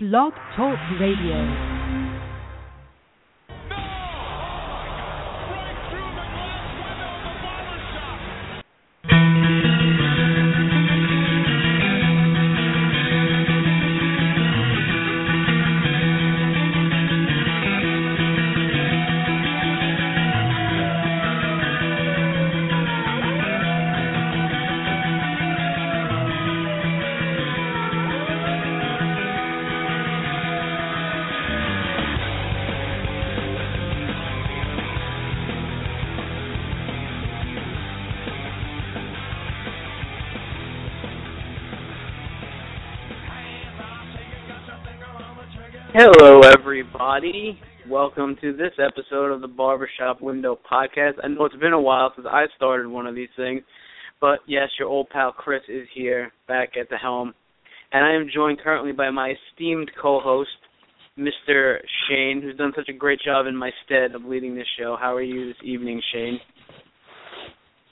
Blog Talk Radio. Everybody. Welcome to this episode of the Barbershop Window Podcast. I know it's been a while since I started one of these things, but yes, your old pal Chris is here, back at the helm. And I am joined currently by my esteemed co host, Mr. Shane, who's done such a great job in my stead of leading this show. How are you this evening, Shane?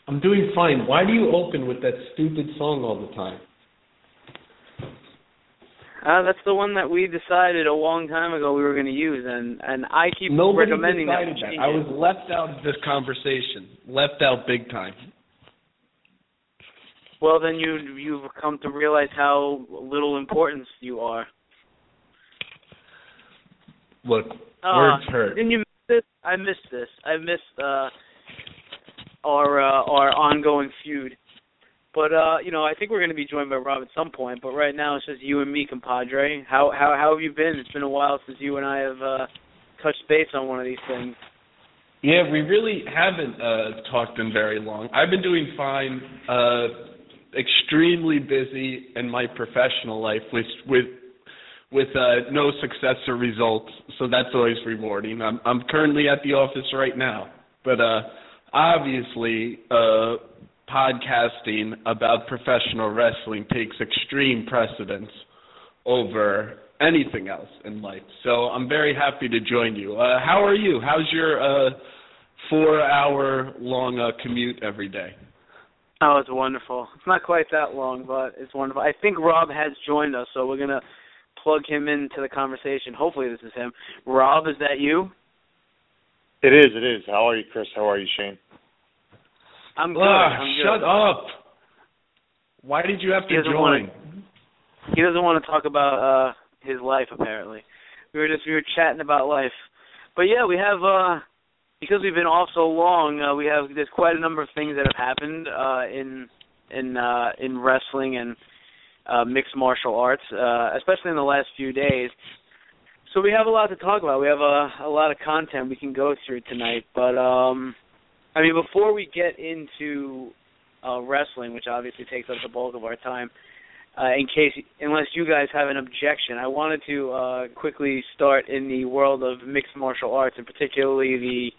I'm doing fine. Why do you open with that stupid song all the time? Uh, that's the one that we decided a long time ago we were going to use, and and I keep Nobody recommending that. that. I was left out of this conversation. Left out big time. Well, then you you've come to realize how little importance you are. Look, Uh, words hurt. Didn't you miss this? I missed this. I missed uh, our uh, our ongoing feud. But uh, you know, I think we're going to be joined by Rob at some point. But right now, it's just you and me, compadre. How how how have you been? It's been a while since you and I have uh, touched base on one of these things. Yeah, we really haven't uh, talked in very long. I've been doing fine. Uh, extremely busy in my professional life with with with uh, no success or results, so that's always rewarding. I'm I'm currently at the office right now, but uh, obviously, uh, podcasting about professional wrestling takes extreme precedence over anything else in life. So I'm very happy to join you. Uh, how are you? How's your uh, four-hour long uh, commute every day? Oh, it's wonderful. It's not quite that long, but it's wonderful. I think Rob has joined us, so we're gonna plug him into the conversation. Hopefully, this is him. Rob, is that you? It is, it is. How are you, Chris? How are you, Shane? I'm good. Ah, I'm good. shut up. Why did you have to join? wanna- He doesn't want to talk about uh his life apparently. We were just we were chatting about life. But yeah, we have uh because we've been off so long, uh, we have there's quite a number of things that have happened uh in in uh in wrestling and uh mixed martial arts, uh especially in the last few days. So we have a lot to talk about. We have a a lot of content we can go through tonight, but um I mean before we get into uh wrestling, which obviously takes up the bulk of our time, uh, in case, unless you guys have an objection, I wanted to uh, quickly start in the world of mixed martial arts, and particularly the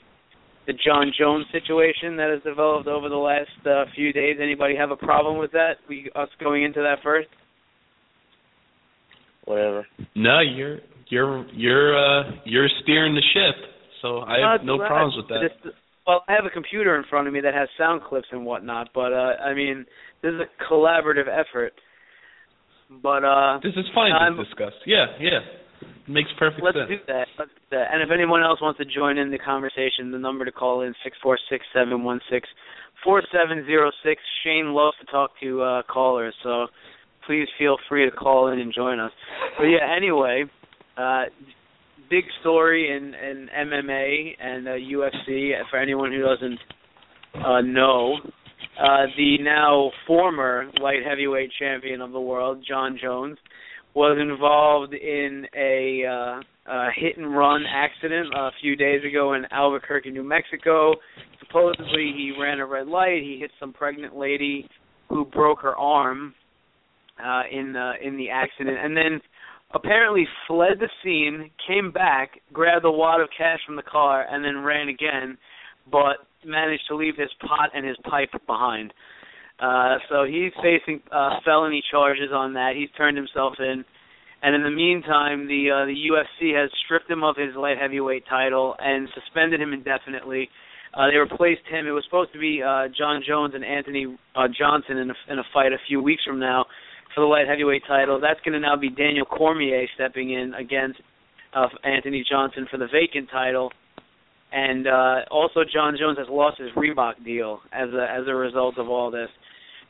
the Jon Jones situation that has developed over the last uh, few days. Anybody have a problem with that? We us going into that first? Whatever. No, you're you're you're uh you're steering the ship. So I have no problems with that. this- well, I have a computer in front of me that has sound clips and whatnot, but uh, I mean, this is a collaborative effort. But uh, This is fine I'm- to discuss. Yeah, yeah. Makes perfect Let's sense. do that. Let's do that. And if anyone else wants to join in the conversation, the number to call in six four six seven one six four seven zero six. Shane loves to talk to uh, callers, so please feel free to call in and join us. But yeah, anyway, uh, big story in, in MMA and uh, UFC. For anyone who doesn't uh, know, uh, the now former light heavyweight champion of the world, Jon Jones, was involved in a, uh, a hit and run accident a few days ago in Albuquerque, New Mexico. Supposedly, he ran a red light. He hit some pregnant lady who broke her arm uh, in uh, in the accident, and then apparently fled the scene, came back, grabbed a wad of cash from the car, and then ran again, but managed to leave his pot and his pipe behind. Uh, so he's facing uh, felony charges on that. He's turned himself in, and in the meantime, the uh, the UFC has stripped him of his light heavyweight title and suspended him indefinitely. Uh, they replaced him. It was supposed to be uh, Jon Jones and Anthony uh, Johnson in a, in a fight a few weeks from now for the light heavyweight title. That's going to now be Daniel Cormier stepping in against uh, Anthony Johnson for the vacant title. And uh, also, Jon Jones has lost his Reebok deal as a as a result of all this.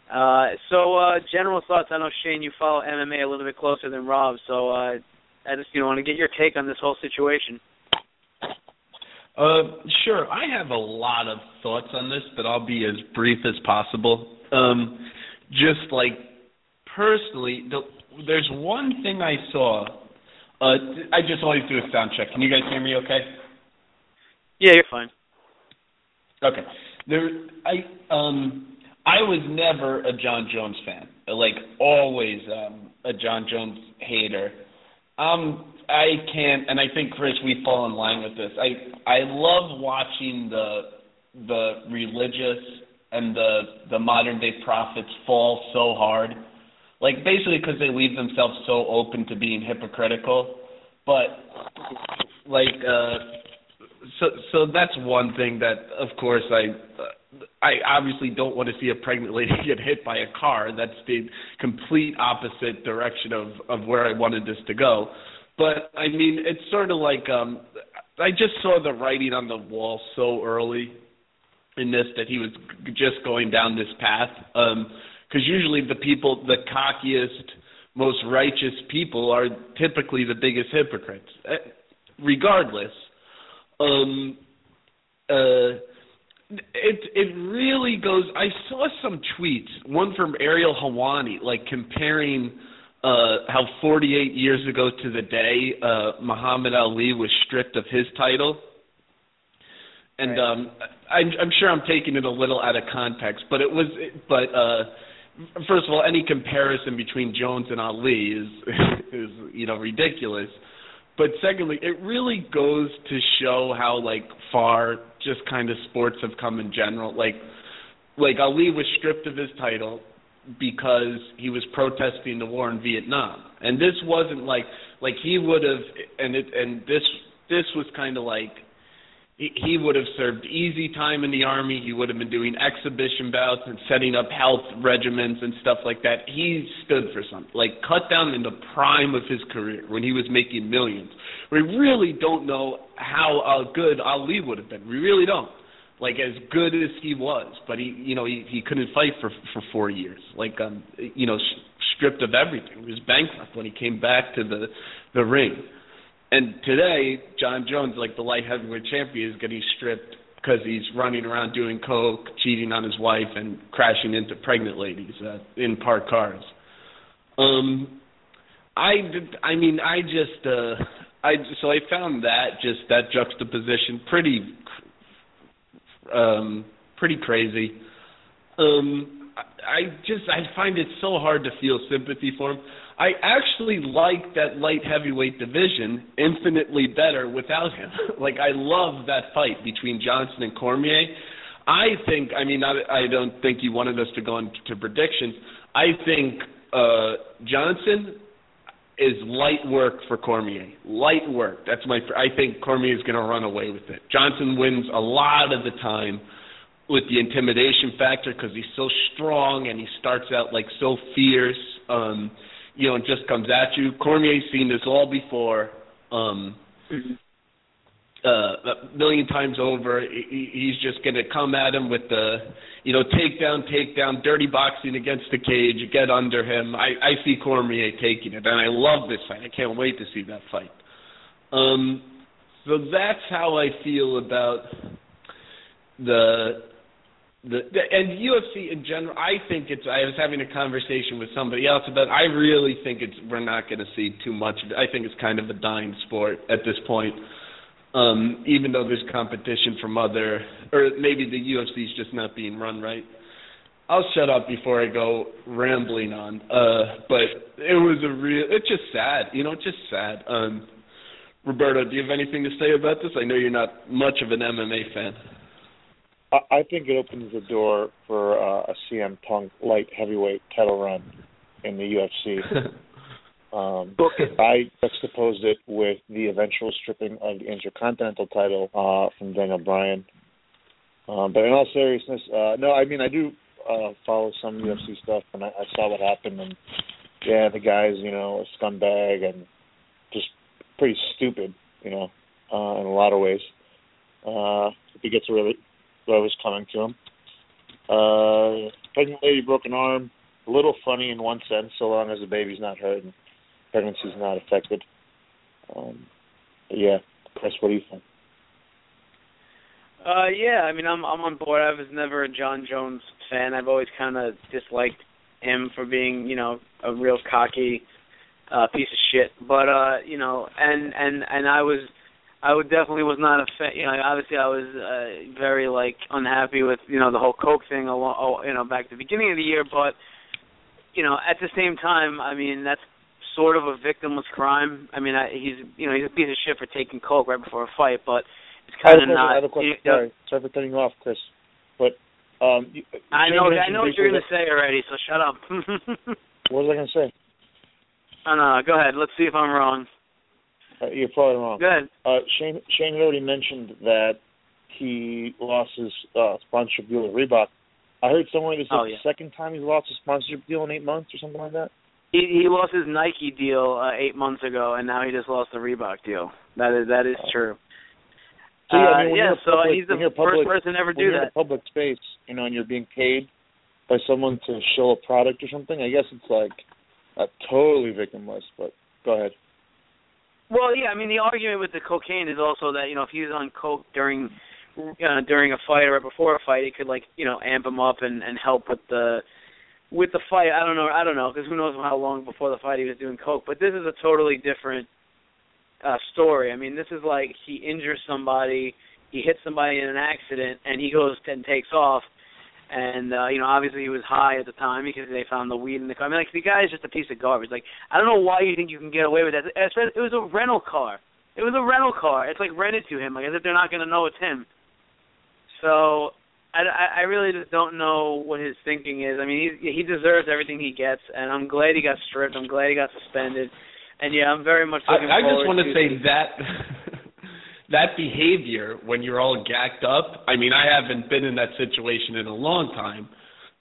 Uh, so, uh, general thoughts. I know Shane, you follow MMA a little bit closer than Rob, so uh, I just you know want to get your take on this whole situation. Uh, sure. I have a lot of thoughts on this, but I'll be as brief as possible. Um, just like personally, the, there's one thing I saw. Uh, I just always do a sound check. Can you guys hear me? Okay. Yeah, you're fine. Okay. There, I um, I was never a Jon Jones fan. Like always, um, a Jon Jones hater. Um, I can't, and I think Chris, we fall in line with this. I I love watching the the religious and the the modern day prophets fall so hard, like basically because they leave themselves so open to being hypocritical. But like, uh, so so that's one thing that, of course, I I obviously don't want to see a pregnant lady get hit by a car. That's the complete opposite direction of of where I wanted this to go. But I mean, it's sort of like um I just saw the writing on the wall so early in this that he was just going down this path. Um because usually the people, the cockiest, most righteous people are typically the biggest hypocrites. Uh, regardless, um, uh, it it really goes. I saw some tweets, one from Ariel Helwani, like comparing uh, how 48 years ago to the day uh, Muhammad Ali was stripped of his title. And right. um, I'm, I'm sure I'm taking it a little out of context, but it was. But uh, first of all, any comparison between Jones and Ali is is you know ridiculous. But secondly, it really goes to show how like far just kind of sports have come in general. Like like Ali was stripped of his title because he was protesting the war in Vietnam. And this wasn't like like he would have and it and this this was kind of like he, would have served easy time in the army. He would have been doing exhibition bouts and setting up health regimens and stuff like that. He stood for something. Like cut down in the prime of his career when he was making millions. We really don't know how uh, good Ali would have been. We really don't like as good as he was, but he you know he he couldn't fight for for four years. Like um you know stripped of everything. He was bankrupt when he came back to the the ring. And today, Jon Jones, like the light heavyweight champion, is getting stripped because he's running around doing coke, cheating on his wife, and crashing into pregnant ladies uh, in parked cars. Um, I I mean, I just uh, I so I found that just that juxtaposition pretty um, pretty crazy. Um, I just I find it so hard to feel sympathy for him. I actually like that light heavyweight division infinitely better without him. like I love that fight between Johnson and Cormier. I think I mean I, I don't think you wanted us to go into predictions. I think uh Johnson is light work for Cormier. Light work. That's my. I think Cormier is going to run away with it. Johnson wins a lot of the time with the intimidation factor because he's so strong and he starts out like so fierce. Um, you know, it just comes at you. Cormier's seen this all before. Um, uh, a million times over. He, he's just going to come at him with the, you know, takedown, takedown, dirty boxing against the cage, get under him. I, I see Cormier taking it, and I love this fight. I can't wait to see that fight. Um, so that's how I feel about the the, and UFC in general. I think it's. I was having a conversation with somebody else about. I really think it's. We're not going to see too much. I think it's kind of a dying sport at this point um, even though there's competition from other, or maybe the UFC is just not being run right. I'll shut up before I go rambling on. Uh, but it was a real. It's just sad, you know. It's just sad. Um, Roberto, do you have anything to say about this? I know you're not much of an MMA fan. I think it opens the door for uh, a CM Punk light heavyweight title run in the UFC. Um, I juxtaposed it with the eventual stripping of the Intercontinental title uh, from Daniel Bryan. Um, but in all seriousness, uh, no, I mean I do uh, follow some UFC stuff, and I, I saw what happened, and yeah, the guy's you know a scumbag and just pretty stupid, you know, uh, in a lot of ways. Uh, if he gets really whoever's coming to him. Uh, pregnant lady, broken arm, a little funny in one sense, so long as the baby's not hurt and pregnancy's not affected. Um, yeah, Chris, what do you think? Uh, yeah, I mean, I'm I'm on board. I was never a Jon Jones fan. I've always kind of disliked him for being, you know, a real cocky uh piece of shit. But uh, you know, and and and I was I would definitely was not a fan. You know, obviously I was uh, very like unhappy with you know the whole Coke thing. Along, oh, you know, back at the beginning of the year, but you know, at the same time, I mean that's sort of a victimless crime. I mean, I, he's you know he's a piece of shit for taking Coke right before a fight, but it's kind of not. I have a question. You know, sorry, sorry for cutting you off, Chris. But um, you, I know I know what you're going to say already, so shut up. what was I going to say? I don't know. Go ahead. Let's see if I'm wrong. Uh, you're probably wrong. Go ahead. Uh, Shane Shane had already mentioned that he lost his uh, sponsorship deal with Reebok. I heard somewhere this is oh, the yeah. second time he's lost a sponsorship deal in eight months or something like that. He he lost his Nike deal uh, eight months ago, and now he just lost the Reebok deal. That is that is Oh. true. So yeah, I Uh, mean, when yeah, so public, he's the you're first person to ever do you're in that. a public space, you know, and you're being paid by someone to show a product or something. I guess it's like uh, totally victimless. But go ahead. Well, yeah, I mean the argument with the cocaine is also that you know if he was on coke during uh, during a fight or right before a fight, it could like you know amp him up and and help with the with the fight. I don't know, I don't know, because who knows how long before the fight he was doing coke. But this is a totally different uh story. I mean, this is like he injures somebody, he hits somebody in an accident, and he goes and takes off. And uh, you know, obviously he was high at the time because they found the weed in the car. I mean, like the guy is just a piece of garbage. Like I don't know why you think you can get away with that. It was a rental car. It was a rental car. It's like rented to him, like as if they're not going to know it's him. So I, I really just don't know what his thinking is. I mean, he he deserves everything he gets, and I'm glad he got stripped. I'm glad he got suspended, and yeah, I'm very much looking I, I just want to to say that that behavior when you're all gacked up. I mean, I haven't been in that situation in a long time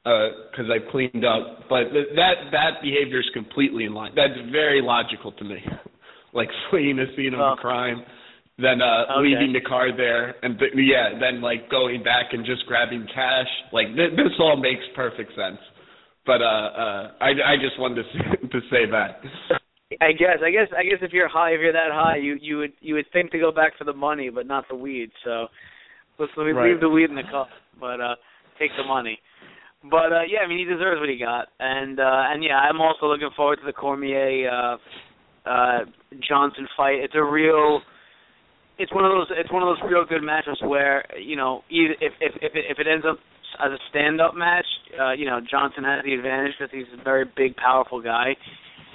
because I've cleaned up, but th- that that behavior is completely in line. That's very logical to me. like fleeing a scene of Oh. a crime, then uh Okay. leaving the car there, and th- yeah, then like going back and just grabbing cash. Like th- this all makes perfect sense. But uh, uh I I just wanted to say, to say that. I guess, I guess, I guess if you're high, if you're that high, you you would you would think to go back for the money, but not the weed. So let's let me Right. leave the weed in the car, but uh take the money. But uh yeah, I mean he deserves what he got, and uh and yeah, I'm also looking forward to the Cormier uh uh Johnson fight. It's a real it's one of those it's one of those real good matches where you know either if if if it, if it ends up as a stand up match, uh, you know Johnson has the advantage because he's a very big, powerful guy.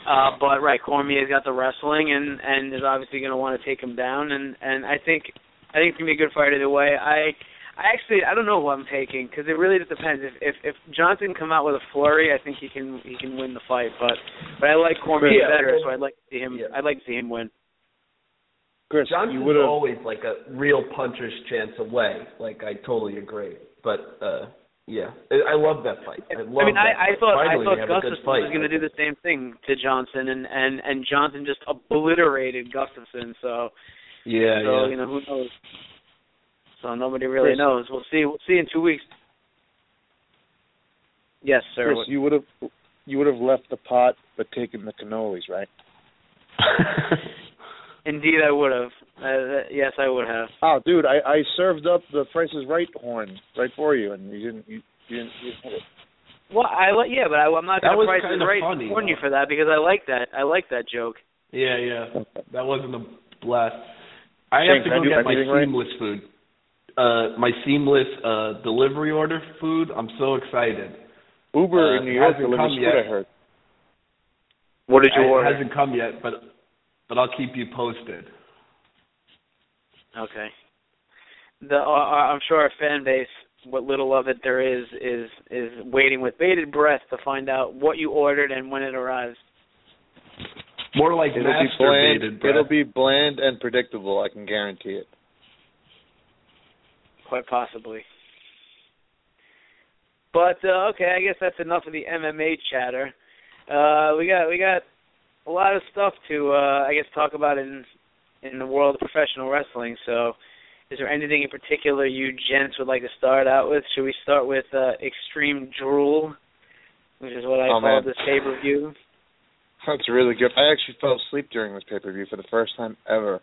Uh, but right, Cormier's got the wrestling and and is obviously going to want to take him down. And and I think I think it's gonna be a good fight either way. I I actually I don't know who I'm taking because it really just depends. If if if Johnson come out with a flurry, I think he can he can win the fight. But but I like Cormier Yeah, better, so I'd like to see him. yeah. I'd like to see him win. Chris, you Johnson's would always like a real puncher's chance away. Like I totally agree. But uh yeah, I I love that fight. I, love I mean, that I, I thought Finally, I thought we have a good Gustafsson was going to do the same thing to Johnson, and and and Johnson just obliterated Gustafsson. So Yeah, so yeah. you know who knows. So nobody really Chris. knows. We'll see. We'll see in two weeks. Yes, sir. Chris, What- you would have. You would have left the pot, but taken the cannolis, right? Indeed, I would have. Uh, yes, I would have. Oh, dude, I I served up the Price is Right horn right for you, and you didn't. You, you didn't. You didn't hit it. Well, I like. Yeah, but I, I'm not That going was to price it kinda right funny, warn you for that because I like that. I like that joke. yeah, yeah. That wasn't a blast. I Shane, have to can I go get my anything right? seamless food. Uh my seamless uh delivery order food. I'm so excited. Uber Uh, in New York hasn't delivers come food. yet. I heard. What did you I- order? It hasn't come yet, but but I'll keep you posted. Okay. The uh, I'm sure our fan base, what little of it there is, is is waiting with bated breath to find out what you ordered and when it arrives. More like It'll be bland. masturbated. It'll be bland and predictable. I can guarantee it. Quite possibly. But uh, okay, I guess that's enough of the MMA chatter. Uh, we got we got a lot of stuff to uh, I guess talk about in in the world of professional wrestling. So, is there anything in particular you gents would like to start out with? Should we start with uh, Extreme Drool, which is what I oh, called man. this pay per view? That's really good. I actually fell asleep during this pay per view for the first time ever.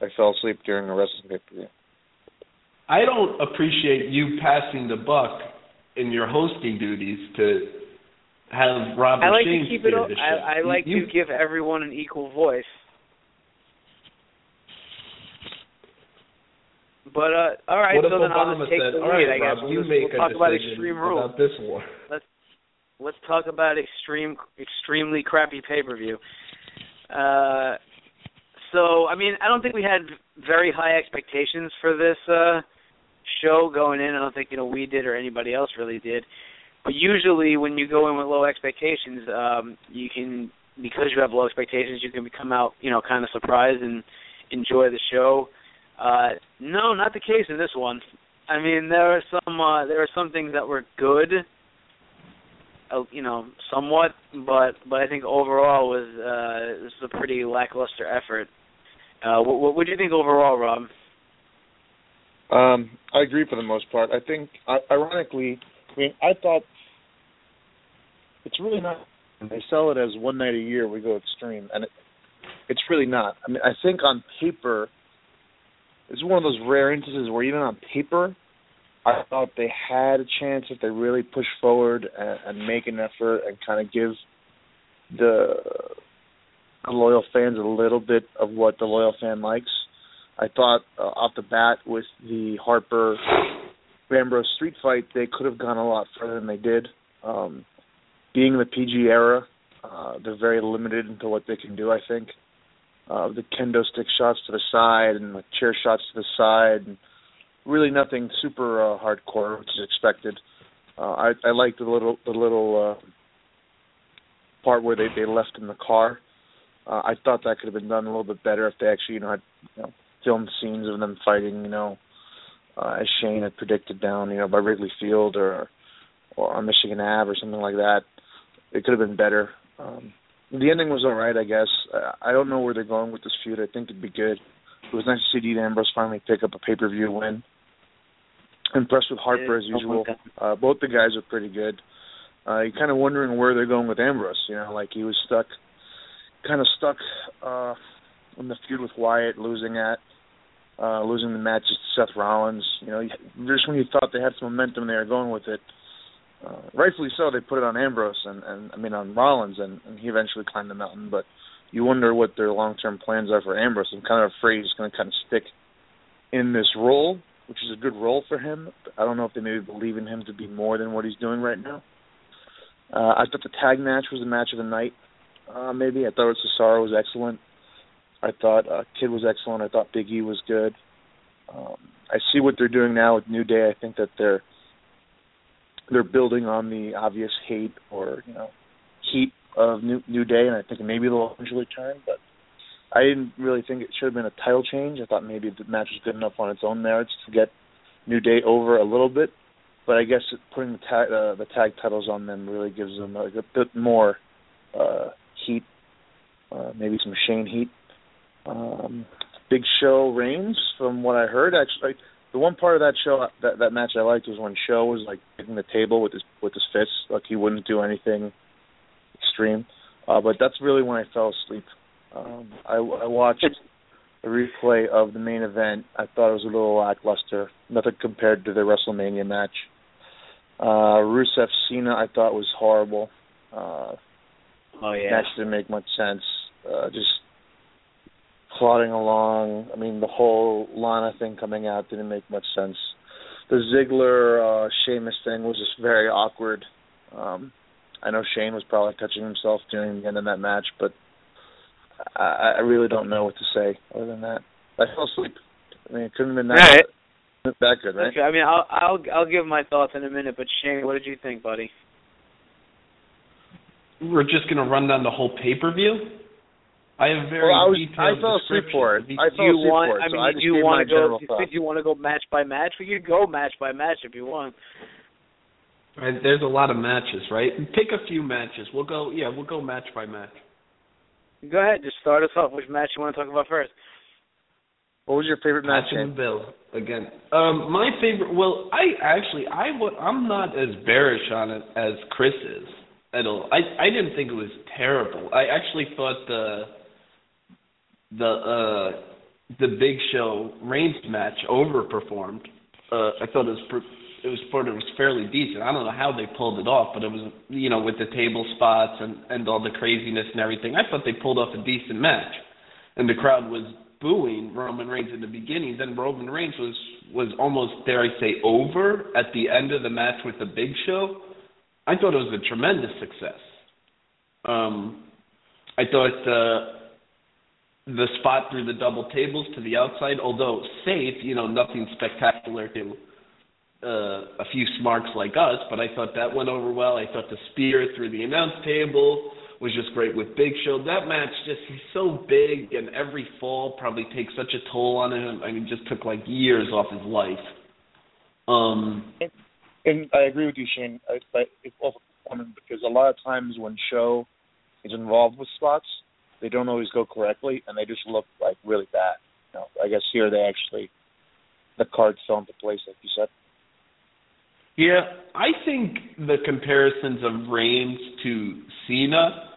I fell asleep during a wrestling pay per view. I don't appreciate you passing the buck in your hosting duties to have Rob I like Shane to keep it. o- I, I like you, to give everyone an equal voice. But uh, all right, so if then I'll just take said, the lead. right, I guess Rob, you we'll, make we'll a talk about decision Extreme Rule. about this war." Let's talk about extreme, extremely crappy pay per view. Uh, so I mean, I don't think we had very high expectations for this uh show going in. I don't think you know we did or anybody else really did. But usually, when you go in with low expectations, um, you can because you have low expectations, you can come out you know kind of surprised and enjoy the show. Uh, no, not the case in this one. I mean, there are some uh, there are some things that were good, uh, you know, somewhat, but but I think overall was uh, this was a pretty lackluster effort. Uh, what, what would you think overall, Rob? Um, I agree for the most part. I think, ironically, I mean, I thought it's really not. They sell it as one night a year. We go extreme, and it, it's really not. I mean, I think on paper, it's one of those rare instances where even on paper, I thought they had a chance if they really push forward and, and make an effort and kind of give the, the loyal fans a little bit of what the loyal fan likes. I thought uh, off the bat with the Harper Ambrose street fight, they could have gone a lot further than they did. Um, being the PG era, uh, they're very limited into what they can do. I think uh, the kendo stick shots to the side and the chair shots to the side, and really nothing super uh, hardcore, which is expected. Uh, I, I like the little the little uh, part where they they left in the car. Uh, I thought that could have been done a little bit better if they actually you know had you know filmed scenes of them fighting, you know, uh, as Shane had predicted down, you know, by Wrigley Field or or Michigan Ave or something like that. It could have been better. Um, the ending was all right, I guess. I don't know where they're going with this feud. I think it'd be good. It was nice to see Dean Ambrose finally pick up a pay per view win. Impressed with Harper as usual. Uh, both the guys are pretty good. Uh, you're kind of wondering where they're going with Ambrose. You know, like he was stuck, kind of stuck uh, in the feud with Wyatt, losing at, uh, losing the matches to Seth Rollins. You know, just when you thought they had some momentum, they were going with it. Uh, rightfully so, they put it on Ambrose and, and I mean on Rollins, and, and he eventually climbed the mountain. But you wonder what their long-term plans are for Ambrose. I'm kind of afraid he's going to kind of stick in this role, which is a good role for him. I don't know if they maybe believe in him to be more than what he's doing right now. Uh, I thought the tag match was the match of the night. Uh, maybe I thought Cesaro was excellent. I thought uh, Kidd was excellent. I thought Big E was good. Um, I see what they're doing now with New Day. I think that they're they're building on the obvious hate or you know heat of New New Day, and I think maybe they'll eventually turn. But I didn't really think it should have been a title change. I thought maybe the match was good enough on its own merits to get New Day over a little bit. But I guess putting the tag uh, the tag titles on them really gives them a, a bit more uh, heat, uh, maybe some Shane heat. Um, Big Show Reigns, from what I heard, actually, the one part of that show that that match I liked was when Show was like hitting the table with his with his fists, like he wouldn't do anything extreme. Uh, but that's really when I fell asleep. Um, I, I watched a replay of the main event. I thought it was a little lackluster, nothing compared to the WrestleMania match. Uh, Rusev Cena, I thought was horrible. Uh, oh yeah, match didn't make much sense. Uh, just plodding along. I mean, the whole Lana thing coming out didn't make much sense. The Ziggler uh, Sheamus thing was just very awkward. Um, I know Shane was probably touching himself during the end of that match, but I, I really don't know what to say other than that. I fell asleep. I mean, it couldn't have been that, Right. that good, right? Okay, I mean, I'll I'll I'll give my thoughts in a minute, but Shane, what did you think, buddy? We're just going to run down the whole pay per view. I have very Well, I was- detailed I fell asleep for it. I do fell you asleep want? for it, I so mean, I do just you want to go? general Do you you want to go match by match? We could go match by match if you want. Right, there's a lot of matches, right? Pick a few matches. We'll go. Yeah, we'll go match by match. Go ahead, just start us off. Which match you want to talk about first? What was your favorite match? Patch Bill again. Um, my favorite. Well, I actually I I'm not as bearish on it as Chris is at all. I I didn't think it was terrible. I actually thought the the uh the Big Show Reigns match overperformed. Uh, I thought it was it was thought it was fairly decent. I don't know how they pulled it off, but it was you know with the table spots and and all the craziness and everything. I thought they pulled off a decent match, and the crowd was booing Roman Reigns in the beginning. Then Roman Reigns was was almost dare I say over at the end of the match with the Big Show. I thought it was a tremendous success. Um, I thought uh, the spot through the double tables to the outside, although safe, you know, nothing spectacular to uh, a few smarks like us, but I thought that went over well. I thought the spear through the announce table was just great with Big Show. That match just he's so big and every fall probably takes such a toll on him. I mean just took like years off his life. Um and, and I agree with you, Shane, but it's also common because a lot of times when show is involved with spots, they don't always go correctly and they just look like really bad. You know, I guess here they actually the cards fell into place like you said. Yeah, I think the comparisons of Reigns to Cena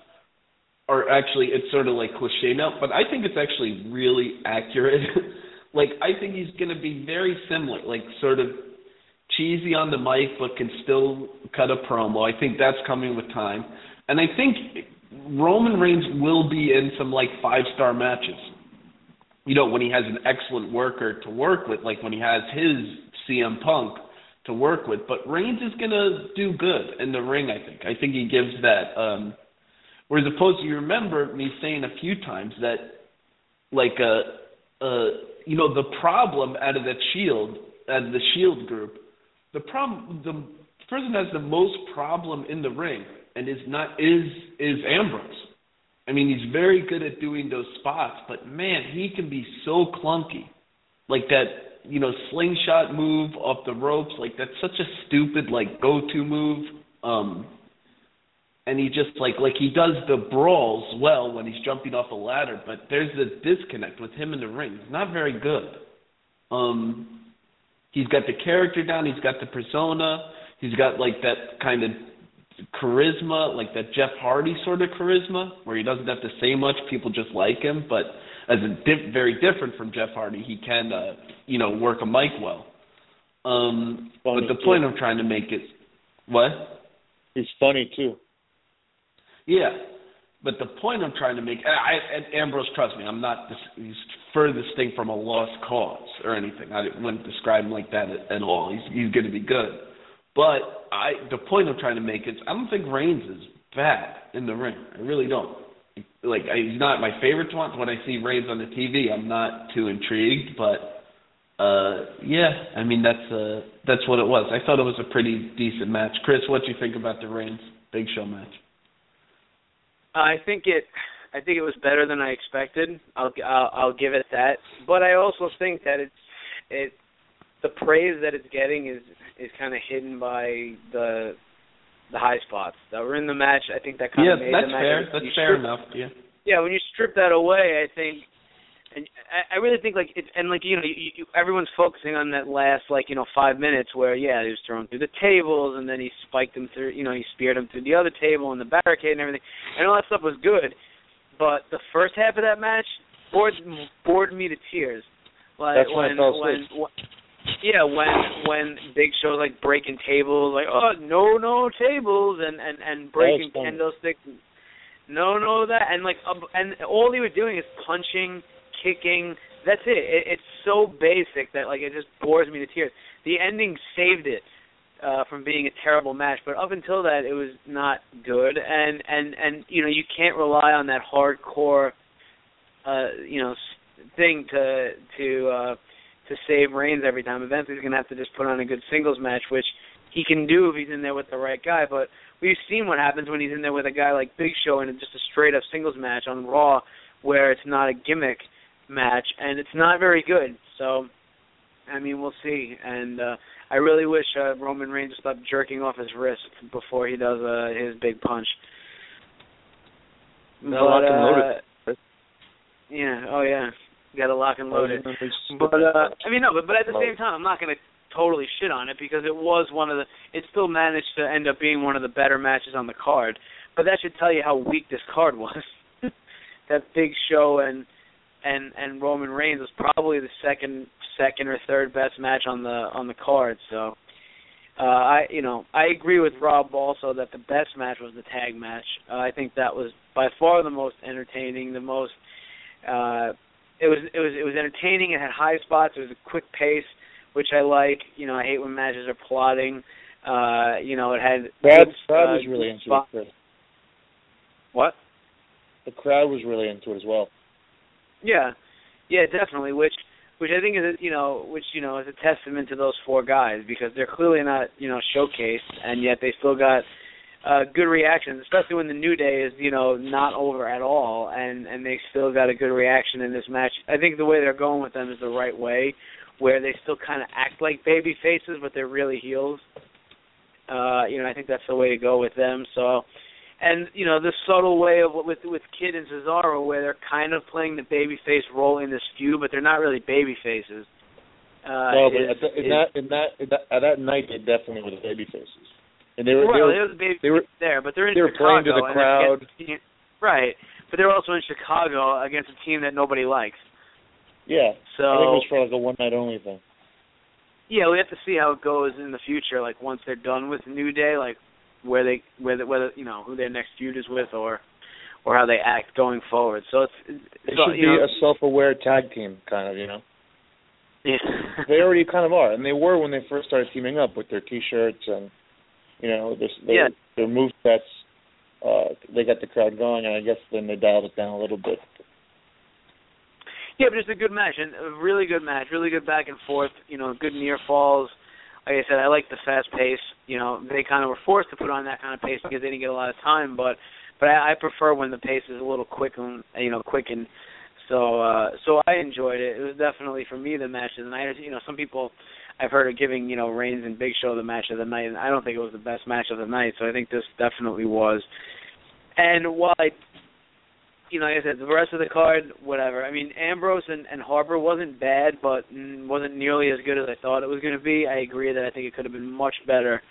are actually it's sort of like cliche now, but I think it's actually really accurate. like I think he's going to be very similar, like sort of cheesy on the mic but can still cut a promo. I think that's coming with time. And I think Roman Reigns will be in some like five-star matches. You know, when he has an excellent worker to work with, like when he has his CM Punk to work with. But Reigns is gonna do good in the ring. I think. I think he gives that. um Whereas opposed to you remember me saying a few times that, like uh, uh, you know, the problem out of that Shield, out of the Shield group, the problem, the person has the most problem in the ring and is not is is Ambrose. I mean, he's very good at doing those spots, but man, he can be so clunky. Like that you know slingshot move off the ropes like that's such a stupid like go to move. Um and he just like like he does the brawls well when he's jumping off a ladder but there's a disconnect with him in the ring. He's not very good. Um he's got the character down. He's got the persona he's got like that kind of charisma like that Jeff Hardy sort of charisma where he doesn't have to say much people just like him but as a dip, very different from Jeff Hardy he can uh you know work a mic well. Um, funny but the point I'm trying to make is what? He's funny too. Yeah, but the point I'm trying to make, I, I Ambrose, trust me, I'm not. This, he's furthest thing from a lost cause or anything. I wouldn't describe him like that at, at all. He's he's going to be good. But I, the point I'm trying to make is, I don't think Reigns is bad in the ring. I really don't. Like he's not my favorite one. When I see Reigns on the TV, I'm not too intrigued. But uh, yeah, I mean that's uh that's what it was. I thought it was a pretty decent match. Chris, what do you think about the Reigns Big Show match? I think it I think it was better than I expected. I'll I'll, I'll give it that. But I also think that it's it the praise that it's getting is is kind of hidden by the the high spots that were in the match. I think that kind yeah, of made that's the match. fair. That's you fair strip, enough. Yeah. Yeah, when you strip that away, I think and I, I really think like it's and like you know you, you, everyone's focusing on that last like you know five minutes where yeah he was thrown through the tables and then he spiked him through you know he speared him through the other table and the barricade and everything and all that stuff was good, but the first half of that match bored bored me to tears. Like That's when when, when yeah when when Big Show like breaking tables like oh no no tables and and and breaking candlesticks. No, no, that and like, uh, and all he was doing is punching kicking. That's it. it. It's so basic that like it just bores me to tears. The ending saved it uh from being a terrible match, but up until that it was not good. And and and you know you can't rely on that hardcore, uh you know, thing to to uh to save Reigns every time. Eventually he's gonna have to just put on a good singles match, which he can do if he's in there with the right guy. But we've seen what happens when he's in there with a guy like Big Show and just a straight up singles match on Raw, where it's not a gimmick match, and it's not very good. So I mean, we'll see. And uh I really wish uh, Roman Reigns stopped jerking off his wrist before he does uh, his big punch. No, but, and load it. Yeah. Oh yeah. Got to lock and load it. But uh, I mean, no. But but at the same time, I'm not going to totally shit on it because it was one of the. It still managed to end up being one of the better matches on the card. But that should tell you how weak this card was. that Big Show and and and Roman Reigns was probably the second second or third best match on the on the card. So uh I you know, I agree with Rob also that the best match was the tag match. Uh, I think that was by far the most entertaining, the most uh it was it was it was entertaining, it had high spots, it was a quick pace, which I like. You know, I hate when matches are plotting. Uh, you know, it had Brad, good, Brad uh, was really into it. What? The crowd was really into it as well. Yeah, yeah, definitely. Which, which I think is, a, you know, which you know is a testament to those four guys because they're clearly not, you know, showcased, and yet they still got uh good reactions, especially when the New Day is, you know, not over at all, and and they still got a good reaction in this match. I think the way they're going with them is the right way, where they still kind of act like baby faces, but they're really heels. Uh, you know, I think that's the way to go with them. So and you know the subtle way of with with Kidd and Cesaro, where they're kind of playing the babyface role in this feud, but they're not really baby faces. Uh, no, but is, at the, in, is, that, in that in that at that night they definitely were the baby faces, and they were well, they were, they were the baby they were there, but they're in they were Chicago playing to the crowd. against, right? But they're also in Chicago against a team that nobody likes. Yeah, So I think it was for like a one night only thing. yeah, we have to see how it goes in the future. Like once they're done with New Day, like where they whether whether you know who their next feud is with or or how they act going forward. So it's, so, should be know, a self aware tag team, kind of, you know. yeah. They already kind of are, and they were when they first started teaming up with their T-shirts and you know their their, Yeah. their move sets. Uh, they got the crowd going, and I guess then they dialed it down a little bit. Yeah, but it's a good match and a really good match, really good back and forth. You know, good near falls. Like I said, I like the fast pace. You know, they kind of were forced to put on that kind of pace because they didn't get a lot of time. But but I, I prefer when the pace is a little quick and you know quick and so uh so I enjoyed it. It was definitely for me the match of the night. You know, some people I've heard of giving you know Reigns and Big Show the match of the night, and I don't think it was the best match of the night. So I think this definitely was. And while I you know, like I said, the rest of the card, whatever. I mean, Ambrose and, and Harper wasn't bad, but mm, wasn't nearly as good as I thought it was going to be. I agree that I think it could have been much better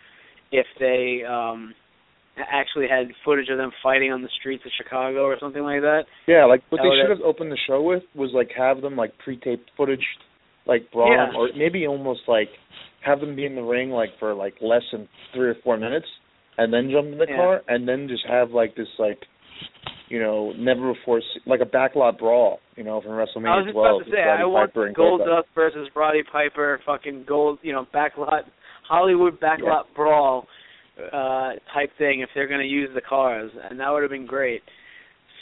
if they um actually had footage of them fighting on the streets of Chicago or something like that. Yeah, like what That they should have- have opened the show with was like have them like pre-taped footage, like brawl Yeah. or maybe almost like have them be in the ring like for like less than three or four minutes, and then jump in the Yeah. car, and then just have like this like, you know, never before like a backlot brawl, you know, from WrestleMania I was just 12. about to say, I want Piper Goldust. Dust versus Roddy Piper, fucking gold, you know, backlot, Hollywood backlot brawl uh type thing if they're going to use the cars, and that would have been great.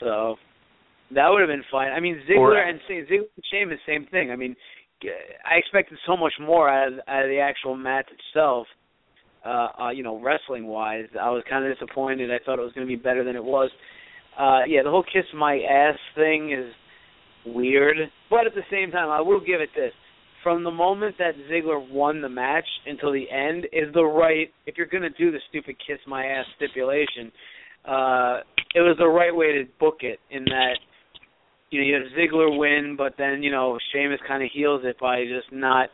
So that would have been fine. I mean, Ziggler Or- and Ziggler and Sheamus, same thing. I mean, I expected so much more out of, out of the actual match itself. Uh, uh, you know, wrestling wise, I was kind of disappointed. I thought it was going to be better than it was. Uh, yeah, the whole kiss my ass thing is weird, but at the same time, I will give it this: from the moment that Ziggler won the match until the end is the right. If you're going to do the stupid kiss my ass stipulation, uh, it was the right way to book it. In that, you know, you have Ziggler win, but then you know Sheamus kind of heals it by just not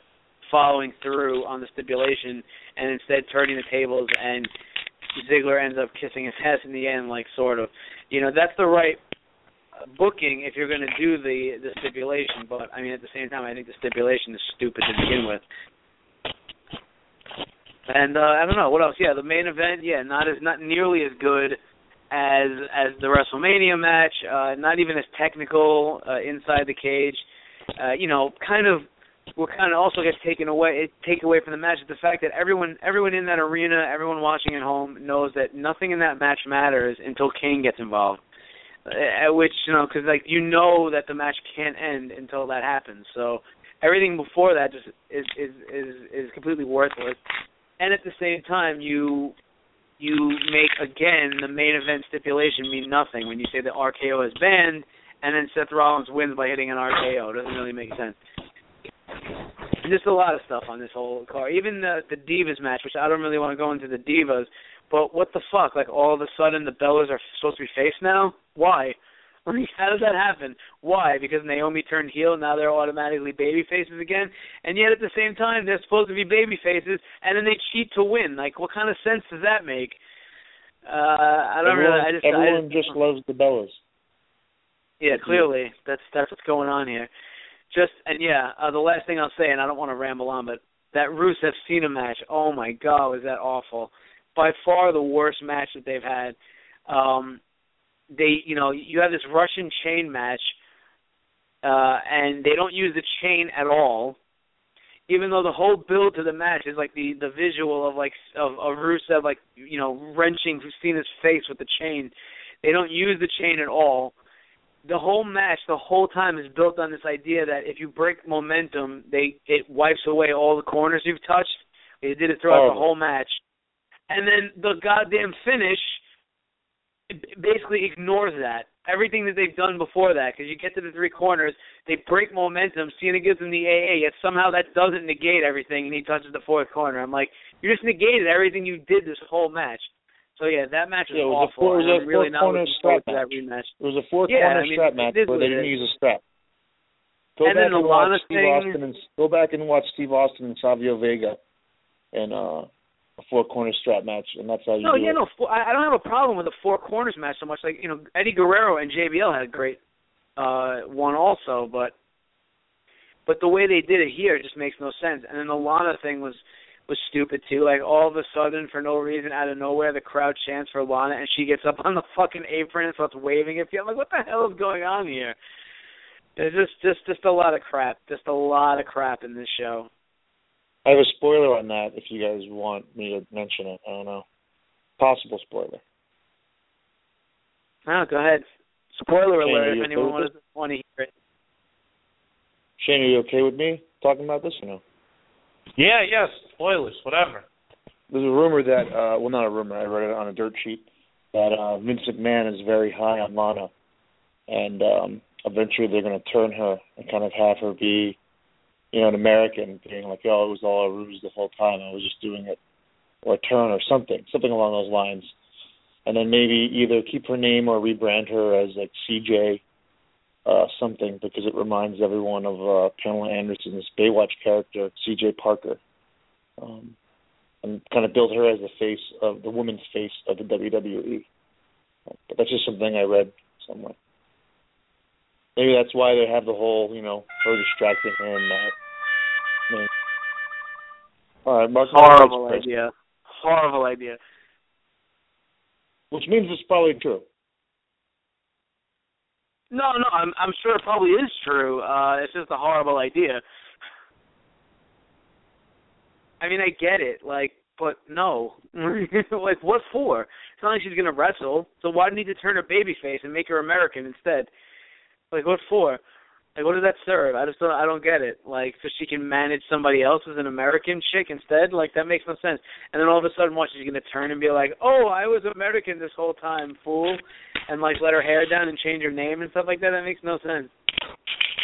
following through on the stipulation and instead turning the tables and Ziggler ends up kissing his ass in the end, like sort of. You know, that's the right booking if you're going to do the the stipulation. But I mean, at the same time, I think the stipulation is stupid to begin with. And uh, I don't know what else. Yeah, the main event. Yeah, not as not nearly as good as as the WrestleMania match. Uh, not even as technical uh, inside the cage. Uh, you know, kind of what kind of also gets taken away take away from the match is the fact that everyone everyone in that arena, everyone watching at home knows that nothing in that match matters until Kane gets involved. Uh, At which you know, because like you know that the match can't end until that happens. So everything before that just is is is is completely worthless. And at the same time, you you make again the main event stipulation mean nothing when you say that RKO is banned, and then Seth Rollins wins by hitting an RKO. It doesn't really make sense. Just a lot of stuff on this whole card. Even the the Divas match, which I don't really want to go into the Divas, but what the fuck? Like all of a sudden the Bellas are supposed to be face now? Why? How does that happen? Why? Because Naomi turned heel, now they're automatically baby faces again, and yet at the same time they're supposed to be baby faces, and then they cheat to win. Like, what kind of sense does that make? Uh, I don't everyone, really. I just everyone I just, just loves the Bellas. Yeah, clearly that's that's what's going on here. Just and yeah, uh, the last thing I'll say, and I don't want to ramble on, but that Rusev Cena match. Oh my God, was that awful? By far the worst match that they've had. Um, they you know you have this Russian chain match, uh, and they don't use the chain at all. Even though the whole build to the match is like the the visual of like of, of Rusev like you know wrenching Cena's face with the chain, they don't use the chain at all. The whole match, the whole time, is built on this idea that if you break momentum, they it wipes away all the corners you've touched. They did it throughout Oh. the whole match, and then the goddamn finish basically ignores that. Everything that they've done before that, because you get to the three corners, they break momentum. Cena gives them the AA, yet somehow that doesn't negate everything, and he touches the fourth corner. I'm like, you just negated everything you did this whole match. So yeah, that match was Yeah, was a awful. four- it was a I'm really not looking forward to strap that rematch. It was a four Yeah, corner I mean, strap match where they didn't use a strap. Go And back the and Lana watch Steve thing- Austin and go back and watch Steve Austin and Savio Vega and uh, a four corner strap match, and that's how you No, do yeah, it. no, four, I don't have a problem with a four corners match so much. Like you know, Eddie Guerrero and JBL had a great uh one also, but but the way they did it here just makes no sense. And then the Lana thing was was stupid too. Like all of a sudden, for no reason, out of nowhere, the crowd chants for Lana, and she gets up on the fucking apron and starts waving at people. I'm like, what the hell is going on here? There's just just just a lot of crap. Just a lot of crap in this show. I have a spoiler on that if you guys want me to mention it. I don't know. Possible spoiler. Oh, go ahead. Spoiler Shane, alert! If anyone okay with wants want to hear it. Shane, are you okay with me talking about this or no? Yeah, yes, spoilers, whatever. There's a rumor that, uh, well, not a rumor. I read it on a dirt sheet that uh, Vince McMahon is very high on Lana, and um, eventually they're going to turn her and kind of have her be, you know, an American, being like, "Oh, it was all a ruse the whole time. I was just doing it," or a turn or something, something along those lines. And then maybe either keep her name or rebrand her as like CJ uh something because it reminds everyone of uh Pamela Anderson's Baywatch character, CJ Parker. Um and kind of build her as the face of the woman's face of the WWE. But that's just something I read somewhere. Maybe that's why they have the whole, you know, her distracting him. Uh, all right, Mark. Horrible idea. Horrible idea. Which means it's probably true. No, no, I'm I'm sure it probably is true. Uh it's just a horrible idea. I mean, I get it, like, but no. like, what for? It's not like she's gonna wrestle, so why didn't he turn her babyface and make her American instead? Like, what for? Like, what does that serve? I just don't. I don't get it. Like, so she can manage somebody else as an American chick instead. Like, that makes no sense. And then all of a sudden, what? She's gonna turn and be like, "Oh, I was American this whole time, fool," and like let her hair down and change her name and stuff like that. That makes no sense.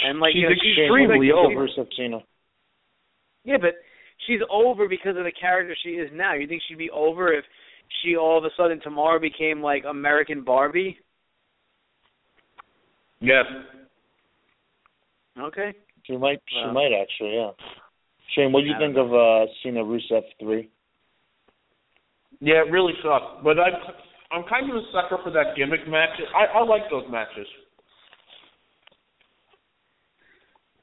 And like, She's you know, she's extremely like, over. Versus Cena. Yeah, but she's over because of the character she is now. You think she'd be over if she all of a sudden tomorrow became like American Barbie? Yes. Okay. She might. She Wow. might actually. Yeah. Shane, what do you think don't of uh Cena Rusev three? Yeah, it really sucked. But I, I'm kind of a sucker for that gimmick match. I, I like those matches.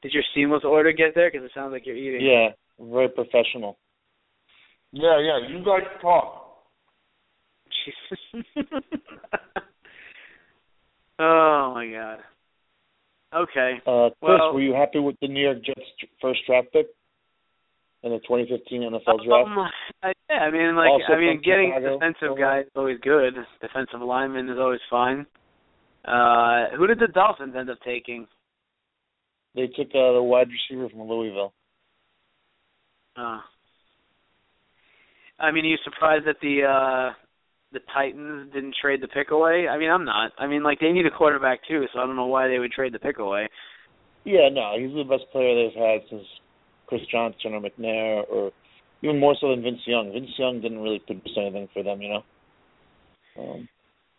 Did your seamless order get there? Because it sounds like you're eating. Yeah, very professional. Yeah, yeah. You guys talk. Jesus. oh my god. Okay. Uh, Chris, Well- were you happy with the New York Jets first draft pick in the 2015 NFL draft? Um, I, yeah, I mean, like, Also I mean, getting Chicago. a defensive guy is always good. Defensive lineman is always fine. Uh, who did the Dolphins end up taking? They took uh, the wide receiver from Louisville. Uh, I mean, are you surprised that the uh the Titans didn't trade the pick away? I mean, I'm not. I mean, like they need a quarterback too, so I don't know why they would trade the pick away. Yeah, no, he's the best player they've had since Chris Johnson or McNair or even more so than Vince Young. Vince Young didn't really produce anything for them, you know. Um,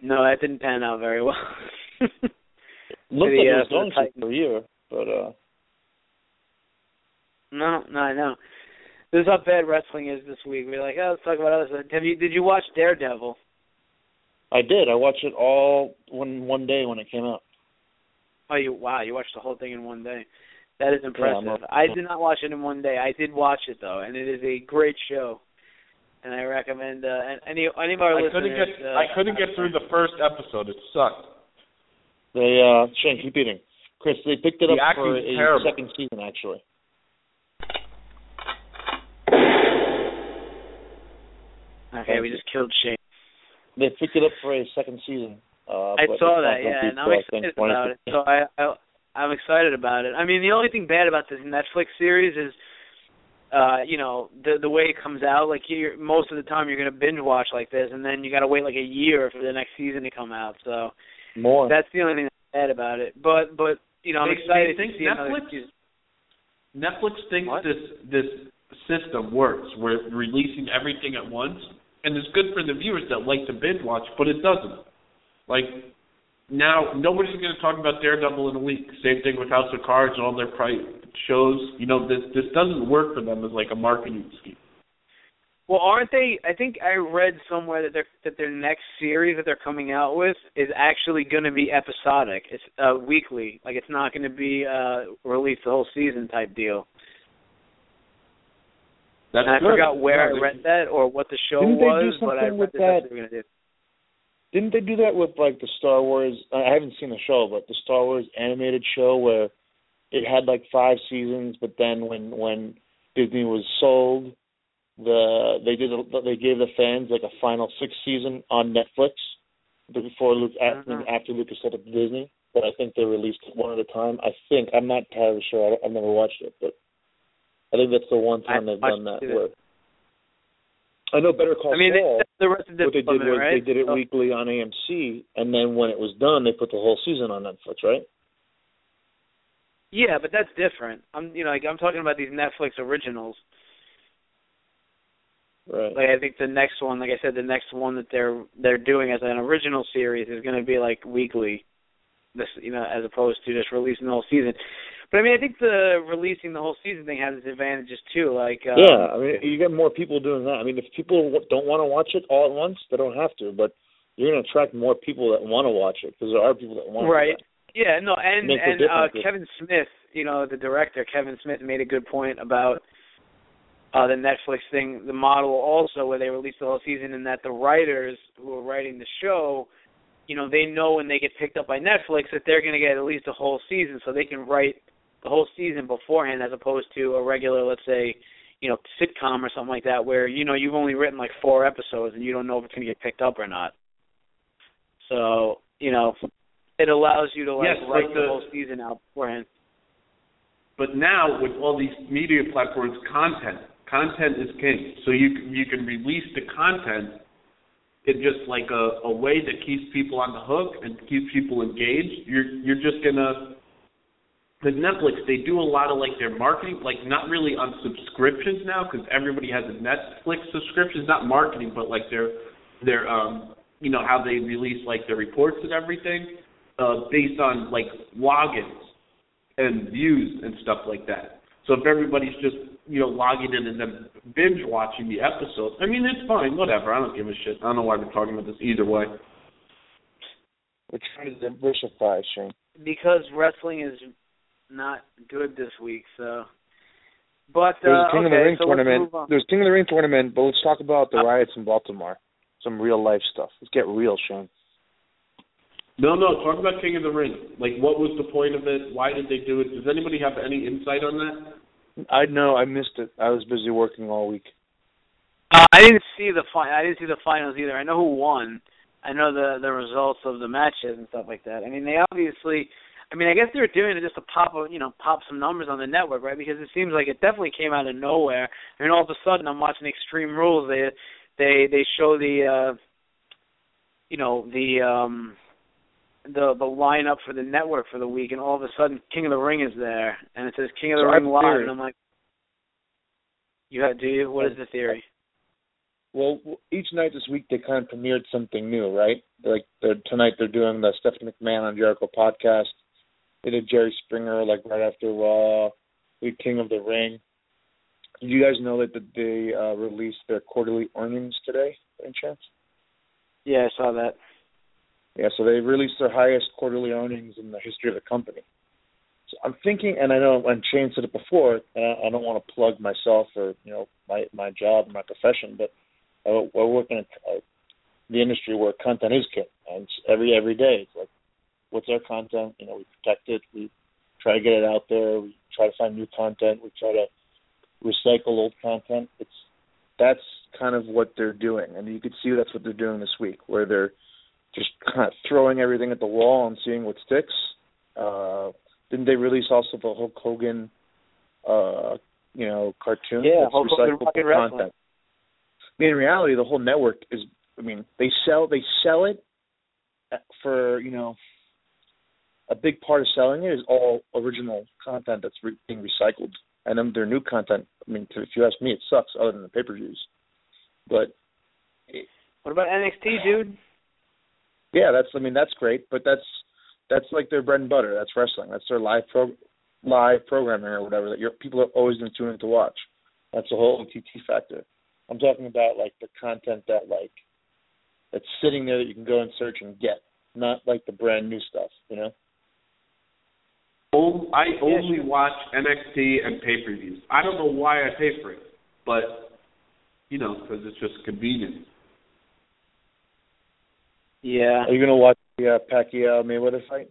no, that didn't pan out very well. looked the, like uh, was for going to for a year, but uh No, no, I know. This is how bad wrestling is this week. We're like, oh, let's talk about other stuff. Have you? Did you watch Daredevil? I did. I watched it all one one day when it came out. Oh, you wow! You watched the whole thing in one day. That is impressive. I'm a- I did not watch it in one day. I did watch it though, and it is a great show. And I recommend uh, any any of our I listeners. couldn't get uh, I couldn't get through the first episode. It sucked. They uh Shane, keep eating. Chris, they picked it The up for a acting's terrible. second season actually. Okay, we just killed Shane. They picked it up for a second season. Uh, I saw that, yeah, and I'm till, I think, excited about it. So I, I I'm excited about it. I mean, the only thing bad about this Netflix series is, uh, you know, the the way it comes out. Like you, most of the time, you're gonna binge watch like this, and then you got to wait like a year for the next season to come out. So More. that's the only thing that's bad about it. But but you know, I'm They- excited they think to see Netflix- season. Netflix thinks What? this this system works. We're releasing everything at once, and it's good for the viewers that like to binge watch, but it doesn't. Like now, nobody's going to talk about Daredevil in a week. Same thing with House of Cards and all their shows. You know, this this doesn't work for them as like a marketing scheme. Well, aren't they? I think I read somewhere that their that their next series that they're coming out with is actually going to be episodic. It's uh weekly. Like it's not going to be uh released the whole season type deal. That's And I good. forgot where No, I read that or what the show Didn't they do was, but I something read with that that? they were going to do. Didn't they do that with like the Star Wars? I haven't seen the show, but the Star Wars animated show where it had like five seasons, but then when when Disney was sold, the they did a, they gave the fans like a final sixth season on Netflix before Luke after, Uh-huh. after Lucas set up Disney. But I think they released it one at a time. I think I'm not entirely sure. I I've never watched it, but I think that's the one time they've done that. it. Where I know Better Call I mean, Saul they, the rest of what they did was right? they did it So- weekly on AMC, and then when it was done, they put the whole season on Netflix, right? Yeah, but that's different. I'm you know like I'm talking about these Netflix originals. Right. Like I think the next one, like I said, the next one that they're they're doing as an original series is going to be like weekly, this you know as opposed to just releasing the whole season. But I mean, I think the releasing the whole season thing has its advantages too. Like um, yeah, I mean, you get more people doing that. I mean, if people don't want to watch it all at once, they don't have to. But you're going to attract more people that want to watch it because there are people that want right. to. Yeah, no, and and uh. Kevin Smith, you know, the director Kevin Smith made a good point about uh the Netflix thing, the model also where they released the whole season and that the writers who are writing the show, you know, they know when they get picked up by Netflix that they're going to get at least a whole season so they can write the whole season beforehand as opposed to a regular let's say, you know, sitcom or something like that where you know you've only written like 4 episodes and you don't know if it's going to get picked up or not. So, you know, it allows you to like Yes, write the the- whole season out beforehand. But now with all these media platforms, content, content is king. So you can- you can release the content in just like a, a way that keeps people on the hook and keeps people engaged. You're you're just gonna with Netflix, they do a lot of like their marketing, like not really on subscriptions now because everybody has a Netflix subscription. It's not marketing, but like their their um you know how they release like their reports and everything uh based on like logins and views and stuff like that. So if everybody's just you know logging in and then binge watching the episodes, I mean it's fine, whatever. I don't give a shit. I don't know why we're talking about this either way. We're trying to diversify, Shane. Because wrestling is not good this week, so but There's uh, a King okay, of the Ring so tournament. There's King of the Ring tournament, but let's talk about the Uh, riots in Baltimore. Some real life stuff. Let's get real, Shane. No, no, talk about King of the Ring. Like what was the point of it? Why did they do it? Does anybody have any insight on that? I know I missed it. I was busy working all week. Uh, I didn't see the fi- I didn't see the finals either. I know who won. I know the the results of the matches and stuff like that. I mean, they obviously. I mean, I guess they were doing it just to pop, a, you know, pop some numbers on the network, right? Because it seems like it definitely came out of nowhere. And all of a sudden, I'm watching Extreme Rules. They they they show the, uh you know, the um the the lineup for the network for the week, and all of a sudden, King of the Ring is there, and it says King of the So Ring live, theory. and I'm like, You have, do you? What is the theory? Well, each night this week they kind of premiered something new, right? Like they're, tonight they're doing the Stephanie McMahon on Jericho podcast. They did Jerry Springer like right after Raw. We King of the Ring. Did you guys know that they uh, released their quarterly earnings today? Any chance? Yeah, I saw that. Yeah, so they released their highest quarterly earnings in the history of the company. So I'm thinking, and I know when Shane said it before, and I, I don't want to plug myself or you know my my job, my profession, but I, I work in a, uh, the industry where content is king, and every every day it's like, what's our content? You know, we protect it, we try to get it out there, we try to find new content, we try to recycle old content. It's that's kind of what they're doing, and you can see that's what they're doing this week, where they're just kind of throwing everything at the wall and seeing what sticks. Uh, didn't they release also the Hulk Hogan, uh, you know, cartoon? Yeah, Hulk Hogan content. Wrestling. I mean, in reality, the whole network is. I mean, they sell they sell it for you know. A big part of selling it is all original content that's re- being recycled, and then their new content. I mean, if you ask me, it sucks. Other than the pay per views, but. It, what about NXT, dude? Yeah, that's. I mean, that's great, but that's that's like their bread and butter. That's wrestling. That's their live pro live programming or whatever that your people are always going to tune in to watch. That's the whole OTT factor. I'm talking about like the content that like that's sitting there that you can go and search and get, not like the brand new stuff, you know. I only watch NXT and pay per views. I don't know why I pay for it, but you know, because it's just convenient. Yeah. Are you gonna watch the uh, Pacquiao Mayweather fight?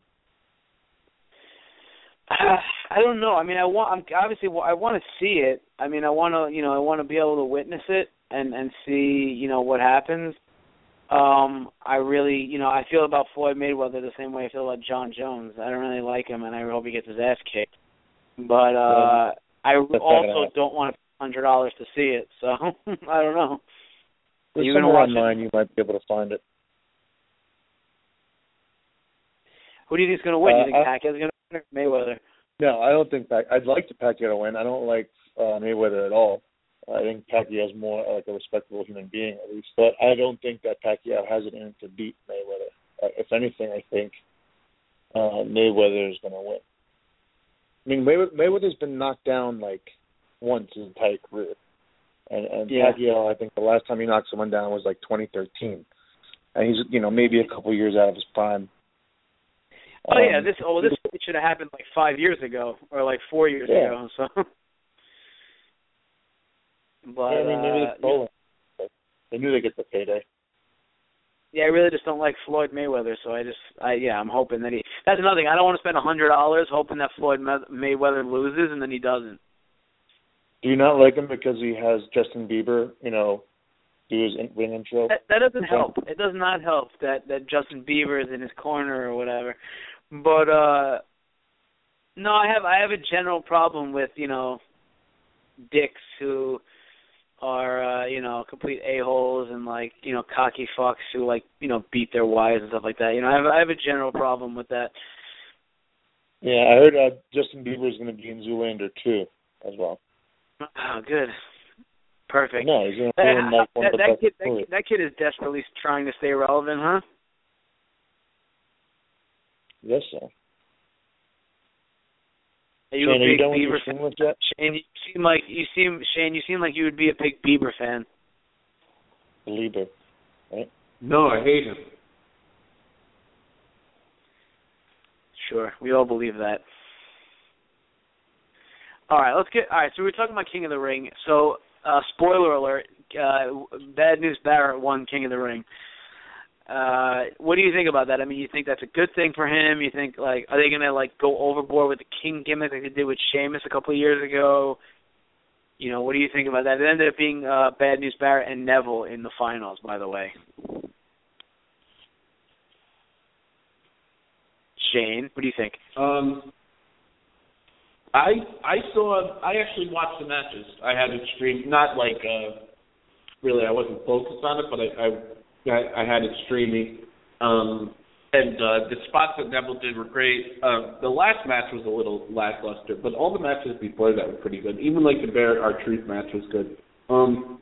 Uh, I don't know. I mean, I want. I'm obviously. I want to see it. I mean, I want to. You know, I want to be able to witness it and and see. You know what happens. Um, I really, you know, I feel about Floyd Mayweather the same way I feel about Jon Jones. I don't really like him, and I hope he gets his ass kicked. But uh I also don't want a hundred dollars to see it, so I don't know. Are you gonna watch online, it? you might be able to find it. Who do you think is going to win? Uh, you think Pacquiao's going to win or Mayweather? No, I don't think Pac. I'd like to Pacquiao to win. I don't like uh, Mayweather at all. I think Pacquiao's more like a respectable human being at least, but I don't think that Pacquiao has it in to beat Mayweather. Uh, if anything, I think uh, Mayweather is going to win. I mean, Mayweather, Mayweather's been knocked down like once his entire career, and and Yeah. Pacquiao, I think the last time he knocked someone down was like 2013, and he's you know maybe a couple years out of his prime. Oh yeah, Um, this oh this should have happened like five years ago or like four years Yeah. ago. So, but yeah, I mean, maybe uh, it's stolen. But They knew they get the payday. yeah, I really just don't like Floyd Mayweather. So I just I yeah, I'm hoping that he. That's another thing. I don't want to spend a hundred dollars hoping that Floyd Mayweather loses and then he doesn't. Do you not like him because he has Justin Bieber, you know, do his in- ring intro? That, that doesn't help. It does not help that that Justin Bieber is in his corner or whatever. But uh no, I have I have a general problem with you know dicks who are uh, you know complete a holes and like you know cocky fucks who like you know beat their wives and stuff like that. You know, I have I have a general problem with that. Yeah, I heard uh, Justin Bieber is going to be in Zoolander too, as well. Oh, good, perfect. No, he's going to play in like one that, of the that best kid, that, kid- that kid is desperately trying to stay relevant, huh? Yes, sir. Are you Shane, a are you big done with Bieber fan? seamless yet? Shane, you seem like you seem Shane. You seem like you would be a big Bieber fan. Belieber. No, I hate him. Sure, we all believe that. All right, let's get. All right, so we were talking about King of the Ring. So, uh, spoiler alert: uh, Bad News Barrett won King of the Ring. Uh, what do you think about that? I mean, you think that's a good thing for him? You think like are they gonna like go overboard with the King gimmick like they did with Sheamus a couple of years ago? You know, what do you think about that? It ended up being uh, Bad News Barrett and Neville in the finals, by the way. Shane, what do you think? Um, I I saw I actually watched the matches. I had it streamed, not like uh, really I wasn't focused on it, but I I I, I had it streaming. Um, and uh, the spots that Neville did were great. Uh, the last match was a little lackluster, but all the matches before that were pretty good. Even like the Barrett R-Truth match was good. Um,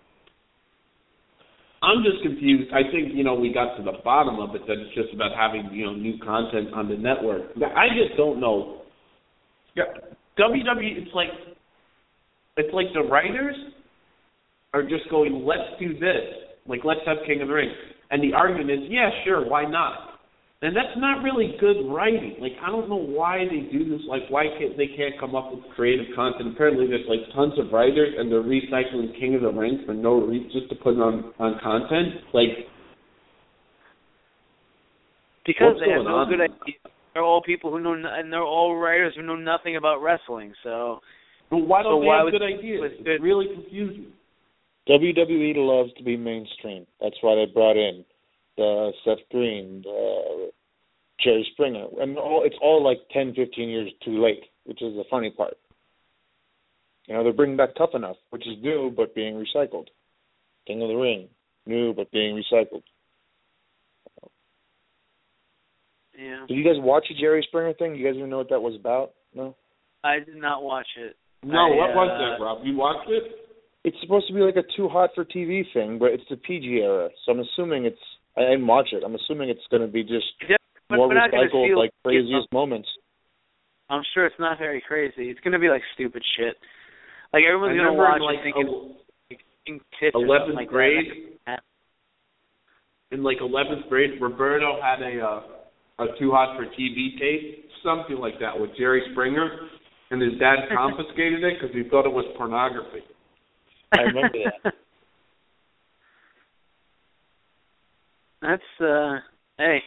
I'm just confused. I think you know we got to the bottom of it that it's just about having you know new content on the network. I just don't know. Yeah, WWE. It's like it's like the writers are just going, let's do this. Like let's have King of the Ring, and the argument is, yeah, sure, why not? And that's not really good writing. Like I don't know why they do this. Like why can't they can't come up with creative content? Apparently there's like tons of writers and they're recycling King of the Ring for no reason just to put it on on content. Like because they have no good ideas. They're all people who know, and they're all writers who know nothing about wrestling. So, but why don't so they why have good ideas? It's really confusing. WWE loves to be mainstream. That's why they brought in the Seth Green, the Jerry Springer, and all it's all like 10, 15 years too late, which is the funny part. You know, they're bringing back Tough Enough, which is new but being recycled. King of the Ring, new but being recycled. Yeah. Did you guys watch the Jerry Springer thing? You guys even know what that was about? No. I did not watch it. No, I, what was uh, that, Rob? You watched it? It's supposed to be like a too hot for TV thing, but it's the PG era, so I'm assuming it's. I didn't watch it. I'm assuming it's going to be just Yeah, but more we're not gonna recycled, like craziest moments. I'm sure it's not very crazy. It's gonna be like stupid shit. Like everyone's gonna watch in like it thinking el- thinking tits 11th like grade, that. in like 11th grade, Roberto had a uh, a Too Hot for TV tape, something like that, with Jerry Springer, and his dad confiscated it because he thought it was pornography. I remember that. That's uh hey.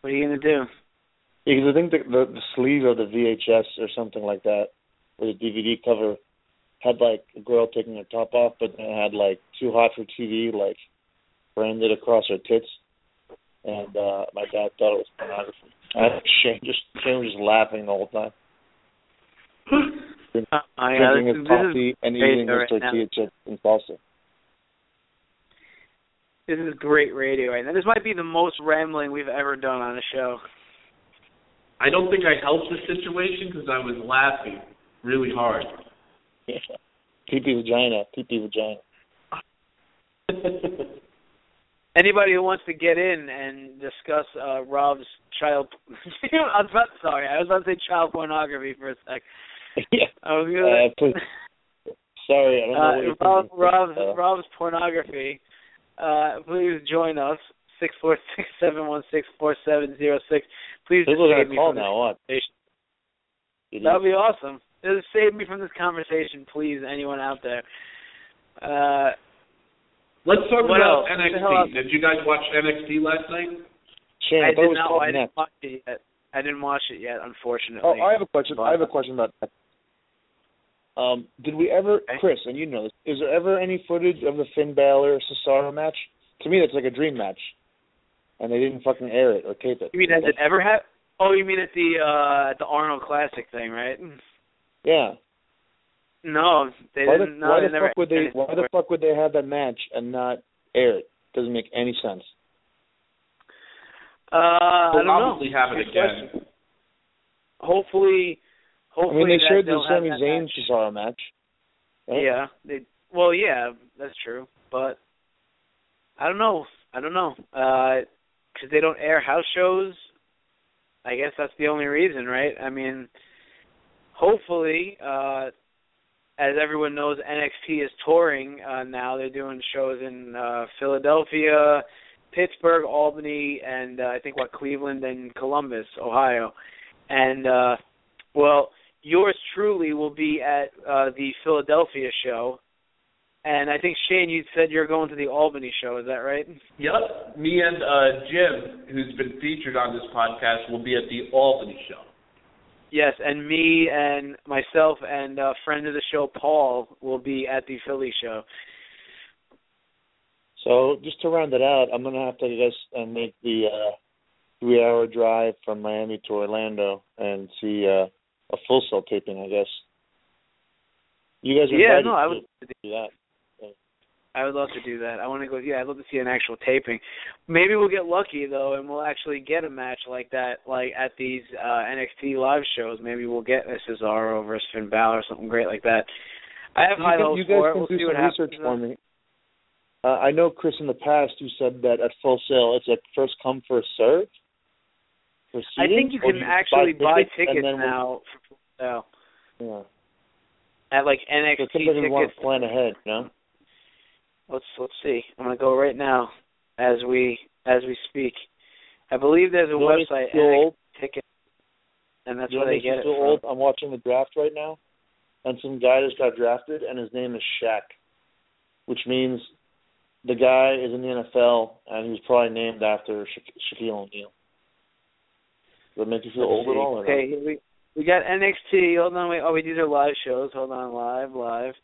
What are you gonna do? Because I think the, the the sleeve of the VHS or something like that, or the DVD cover, had like a girl taking her top off, but then it had like "Too Hot for TV" like branded across her tits, and uh my dad thought it was pornography. I think Shane just Shane was just laughing the whole time, Uh, I, uh, drinking this, his coffee is and great eating his right now. tortilla chips and salsa. This is great radio right now. This might be the most rambling we've ever done on a show. I don't think I helped the situation because I was laughing really hard. Pee pee vagina, pee pee vagina. Anybody who wants to get in and discuss uh Rob's child I was about sorry, I was about to say child pornography for a sec. yeah. I was Uh, gonna please. Sorry, I don't know what uh, you're Rob. Rob's, Uh, Rob's pornography. Uh, please join us. Six four six seven one six four seven zero six. Please People are save gonna me call from now. What? conversation. Idiot. That would be awesome. Just save me from this conversation, please. Anyone out there? Uh, Let's talk What about else? What the hell else? NXT. Did you guys watch NXT last night? Shane, I I did not. called I didn't watch it yet. I didn't watch it yet, unfortunately. Oh, I have a question. I have a question about that. Um, did we ever, Chris, and you know this, is there ever any footage of the Finn Balor Cesaro match? To me, that's like a dream match, and they didn't fucking air it or tape it. You mean has it ever had? Oh, you mean at the uh at the Arnold Classic thing, right? Yeah. No, they Why the, didn't. No, why they the never. fuck would they? Why the fuck would they have that match and not air it? Doesn't make any sense. Uh, I We'll don't know. obviously have it again. question. Hopefully, I mean, they that showed the Sami Zayn match. Cesaro match. right? Yeah, they. Well, yeah, that's true, but I don't know. I don't know. Uh 'cause they don't air house shows. I guess that's the only reason, right? I mean, hopefully, uh as everyone knows, NXT is touring uh now. They're doing shows in uh Philadelphia, Pittsburgh, Albany, and uh, I think what Cleveland and Columbus, Ohio. And uh well, yours truly will be at uh the Philadelphia show. And I think Shane, you said you're going to the Albany show. Is that right? Yep. Me and uh, Jim, who's been featured on this podcast, will be at the Albany show. Yes, and me and myself and uh, friend of the show Paul will be at the Philly show. So just to round it out, I'm gonna have to I guess uh, make the uh, three-hour drive from Miami to Orlando and see uh, a Full Sail taping. I guess. You guys are Yeah, no, I to would. do that. I would love to do that. I want to go. Yeah, I'd love to see an actual taping. Maybe we'll get lucky though, and we'll actually get a match like that, like at these uh NXT live shows. Maybe we'll get a Cesaro versus Finn Balor or something great like that. I have you high can, hopes guys for it. can We'll do see some what research happens. for me. Uh, I know, Chris, in the past you said that at Full Sail it's a first come first serve. I think you can actually buy tickets, tickets and then now sale Yeah. at like So NXT somebody want tickets. to plan ahead, know? Let's let's see. I'm gonna go right now as we as we speak. I believe there's a You website? NXT ticket, and that's You where they get it from. old? I'm watching the draft right now, and some guy just got drafted, and his name is Shaq, which means the guy is in the NFL, and he was probably named after Sha- Shaquille O'Neal. Does make you feel old at all? Okay, here we we got NXT. Hold on, wait. Oh, wait, these are live shows. Hold on, live, live.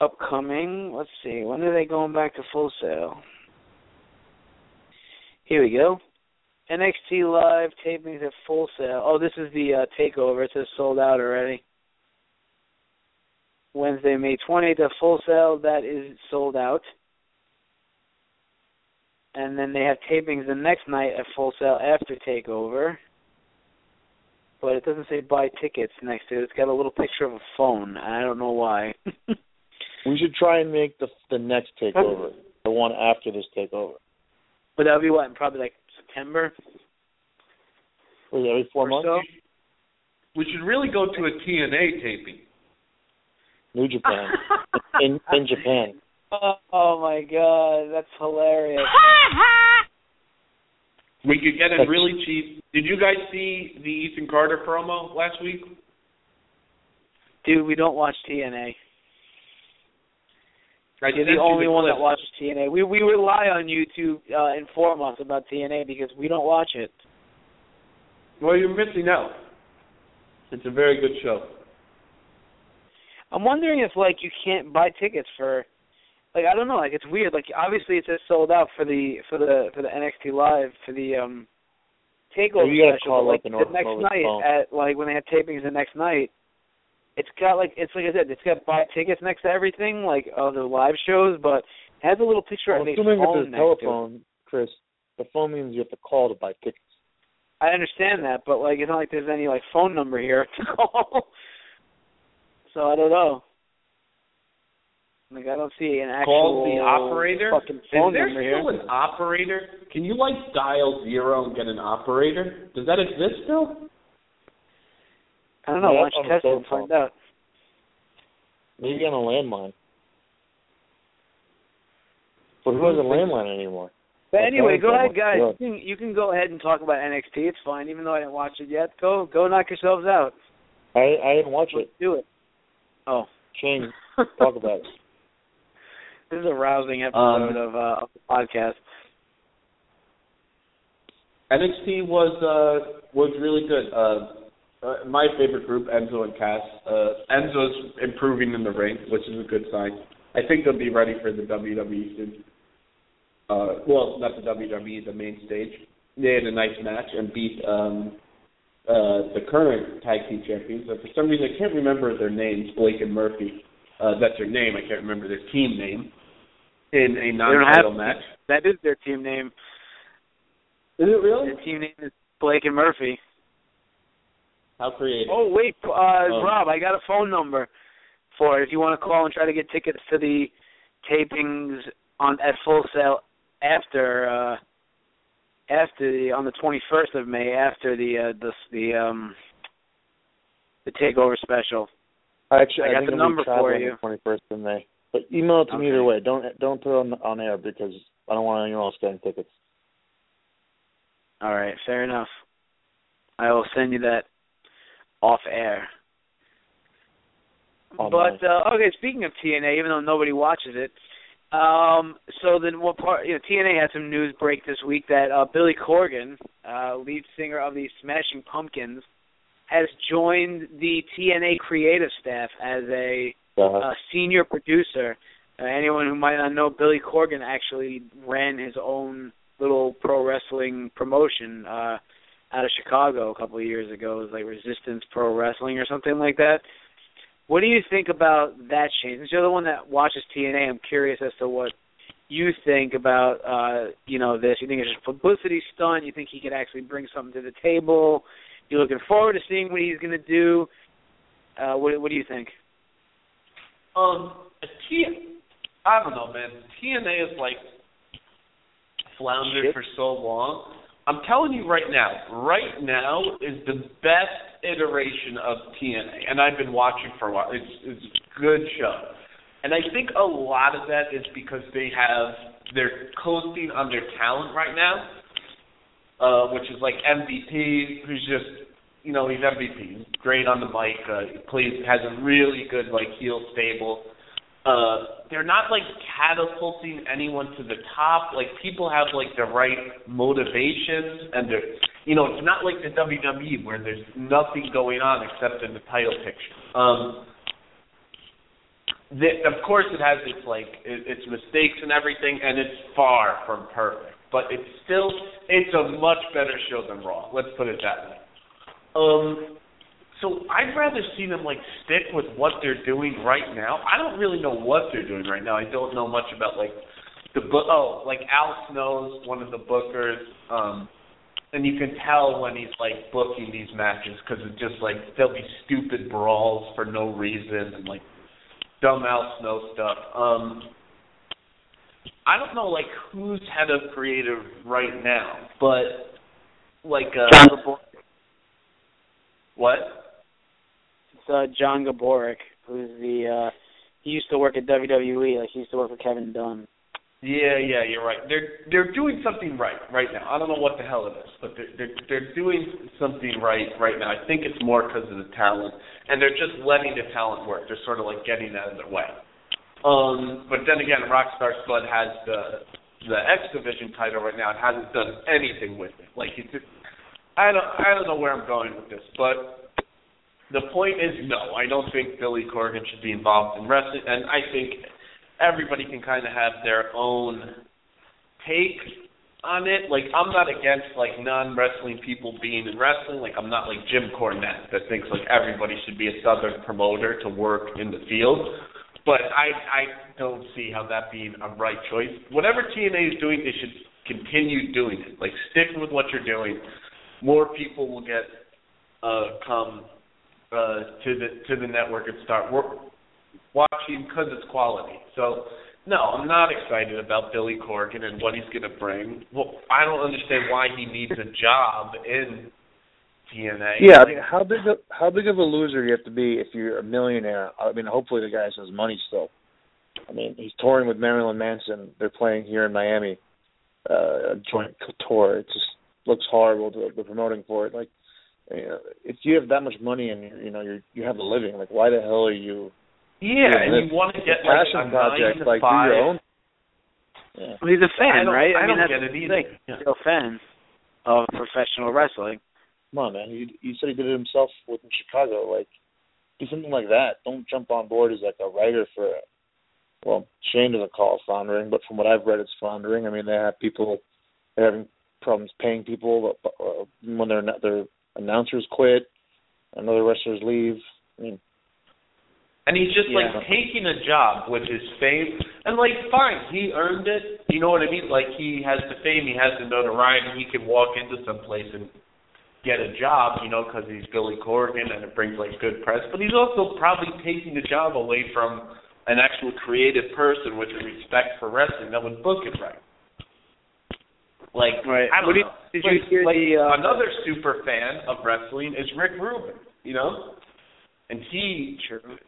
Upcoming. Let's see. When are they going back to Full Sail? Here we go. NXT live tapings at Full Sail. Oh, this is the uh, takeover. It says sold out already. Wednesday, May 20th at Full Sail. That is sold out. And then they have tapings the next night at Full Sail after takeover but it doesn't say buy tickets next to it. It's got a little picture of a phone. And I don't know why. We should try and make the the next takeover, the one after this takeover. but that'll be what? in Probably like September Was it every four or months? so. We should really go to a TNA taping. New Japan. in in Japan. Oh, oh my god, that's hilarious. We could get it really cheap. Did you guys see the Ethan Carter promo last week? Dude, we don't watch TNA. I You're the only one that watches TNA. We we rely on you to uh, inform us about TNA because we don't watch it. Well, you're missing out. It's a very good show. I'm wondering if like you can't buy tickets for like I don't know, like it's weird. Like obviously it says sold out for the for the for the NXT live for the um takeover you special, but like the next night phone. at like when they have tapings the next night, it's got like it's like I said, it's got buy tickets next to everything, like the live shows, but it has a little picture Well, of assuming phone next to it. telephone, Chris, the phone means you have to call to buy tickets. I understand that, but like it's not like there's any like phone number here to call. so I don't know. Like I don't see an actual Call the operator. fucking Is there number here. still an operator? Can you like dial zero and get an operator? Does that exist still? I don't know. Yeah, Why don't you test it cell and find out? Maybe on a landline. But who has a landline anymore? But anyway, go ahead, guys. You can, you can go ahead and talk about NXT. It's fine, even though I didn't watch it yet. Go go knock yourselves out. I I didn't watch Let's it. do it. Oh. Shane, talk about it. This is a rousing episode Um, of uh of the podcast. NXT was uh was really good. Uh, uh my favorite group, Enzo and Cass. Uh Enzo's improving in the ring, which is a good sign. I think they'll be ready for the WWE soon. Uh well, not the WWE, the main stage. They had a nice match and beat um uh the current tag team champions. Uh, for some reason I can't remember their names, Blake and Murphy. Uh that's their name, I can't remember their team name. In a non-title match. that is their team name. Is it really? Their team name is Blake and Murphy. How creative. Oh wait, uh Oh. Rob, I got a phone number for it. If you want to call and try to get tickets to the tapings on at Full Sail after uh after the on the 21st of May after the uh the the um the takeover special. Actually, I got think the number for you. Twenty first of May. But email it to me either way. Don't don't put it on on air because I don't want anyone else getting tickets. All right, fair enough. I will send you that off air. Online. But uh, okay, speaking of TNA, even though nobody watches it, um, so then what part? You know, TNA had some news break this week that uh, Billy Corgan, uh, lead singer of the Smashing Pumpkins, has joined the TNA creative staff as a Uh, uh, senior producer. Uh, anyone who might not know, Billy Corgan actually ran his own little pro wrestling promotion uh, out of Chicago a couple of years ago. It was like Resistance Pro Wrestling or something like that. What do you think about that change? Since you're the one that watches TNA, I'm curious as to what you think about uh, you know this. You think it's just publicity stunt? You think he could actually bring something to the table? You're looking forward to seeing what he's going to do. Uh, what, what do you think? Um, T, I don't know, man. TNA is like floundered Shit. for so long. I'm telling you right now, right now is the best iteration of TNA, and I've been watching for a while. It's it's a good show, and I think a lot of that is because they have they're coasting on their talent right now, uh, which is like MVP, who's just you know he's MVP, he's great on the mic, uh, he plays has a really good like heel stable. Uh they're not like catapulting anyone to the top. Like people have like the right motivations and they're you know it's not like the WWE where there's nothing going on except in the title picture. Um the, of course it has its like it, its mistakes and everything and it's far from perfect but it's still it's a much better show than Raw. Let's put it that way um so I'd rather see them like stick with what they're doing right now. I don't really know what they're doing right now. I don't know much about like the book. Oh, like Al Snow's one of the bookers, um, and you can tell when he's like booking these matches because it's just like there'll be stupid brawls for no reason and like dumb Al Snow stuff. Um, I don't know like who's head of creative right now, but like uh, John what? it's, uh, John Gaburick, who's the uh, he used to work at WWE. Like he used to work for Kevin Dunn. Yeah, yeah, you're right. They're they're doing something right right now. I don't know what the hell it is, but they're they're, they're doing something right right now. I think it's more because of the talent, and they're just letting the talent work. They're sort of like getting out of their way. Um, but then again, Rockstar Spud has the the X Division title right now and hasn't done anything with it. Like he just, I don't I don't know where I'm going with this, but the point is no. I don't think Billy Corgan should be involved in wrestling, and I think everybody can kind of have their own take on it. Like I'm not against like non wrestling people being in wrestling. Like I'm not like Jim Cornette that thinks like everybody should be a southern promoter to work in the field. But I I don't see how that being a right choice. Whatever TNA is doing, they should continue doing it. Like stick with what you're doing. More people will get uh come uh to the to the network and start work, watching because it's quality. So no, I'm not excited about Billy Corgan and what he's going to bring. Well, I don't understand why he needs a job in TNA. Yeah, I mean, how big of, how big of a loser you have to be if you're a millionaire? I mean, hopefully the guy has money still. I mean, he's touring with Marilyn Manson. They're playing here in Miami, uh, a joint tour. It's just looks horrible. To, the promoting for it, like, you know, if you have that much money and you know you you have a living, like, why the hell are you? Yeah, and this? you want to get a like passion a project, to like five. do your own. Yeah. Well, he's a fan, I don't, right? I, mean, don't that's get it the either. thing. Yeah. He's a fan of professional wrestling. Come on, man. You you said he did it himself within Chicago. Like, do something like that. Don't jump on board as like a writer for. A, well, Shane doesn't call it floundering, but from what I've read, it's floundering. I mean, they have people they're having problems paying people uh, when their their announcers quit, and other wrestlers leave. I mean, And he's just Yeah. like taking a job with his fame, and like, fine, he earned it. You know what I mean? Like he has the fame, he has the notoriety, he can walk into some place and get a job, you know, because he's Billy Corgan and it brings like good press. But he's also probably taking the job away from an actual creative person with the respect for wrestling that would book it right. Like, Right. I don't you- know. did you like, hear like the, uh, another super fan of wrestling is Rick Rubin, you know? And he,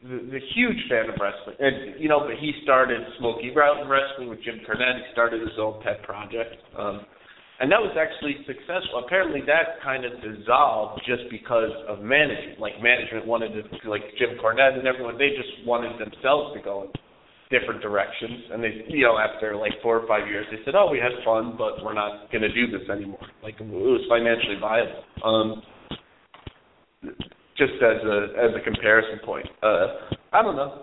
the, the huge fan of wrestling, and you know, but he started Smoky Mountain Wrestling with Jim Cornette. He started his own pet project, um, and that was actually successful. Apparently, that kind of dissolved just because of management. Like management wanted to, like Jim Cornette and everyone, they just wanted themselves to go in different directions. And they, you know, after like four or five years, they said, "Oh, we had fun, but we're not going to do this anymore." Like it was financially viable. Um, just as a as a comparison point. Uh, I don't know.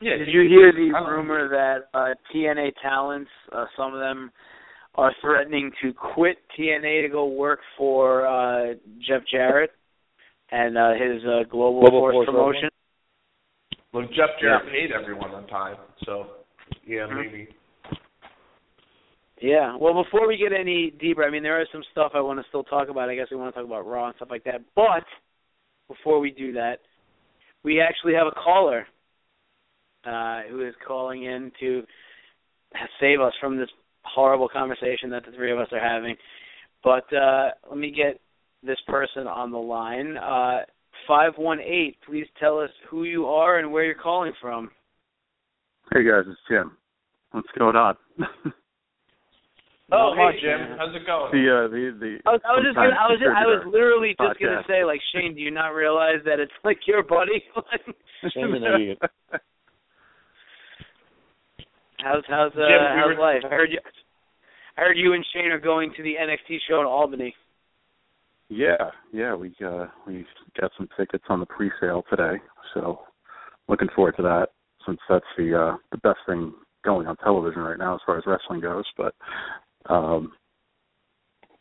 Yeah, Did you hear the rumor that uh, TNA talents, uh, some of them, are threatening to quit TNA to go work for uh, Jeff Jarrett and uh, his uh, Global, Global Force Force promotion? Well, Jeff Jarrett Yeah. paid everyone on time, so yeah, Mhm. maybe. Yeah. Well, before we get any deeper, I mean, there is some stuff I want to still talk about. I guess we want to talk about Raw and stuff like that. But before we do that, we actually have a caller uh, who is calling in to save us from this horrible conversation that the three of us are having. But uh, let me get this person on the line. Uh, 518, please tell us who you are and where you're calling from. Hey guys, it's Jim. What's going on? Oh, Not hey much, Jim, man. how's it going? uh, the the. I was, I was just gonna, I was just, I was contributor literally just gonna say like Shane, do you not realize that it's like your buddy? Shane's an idiot. how's how's uh, Jim, we how's were- life? I heard you. I heard you and Shane are going to the NXT show in Albany. Yeah, yeah, we uh we got some tickets on the pre-sale today, so looking forward to that since that's the uh the best thing going on television right now as far as wrestling goes. But um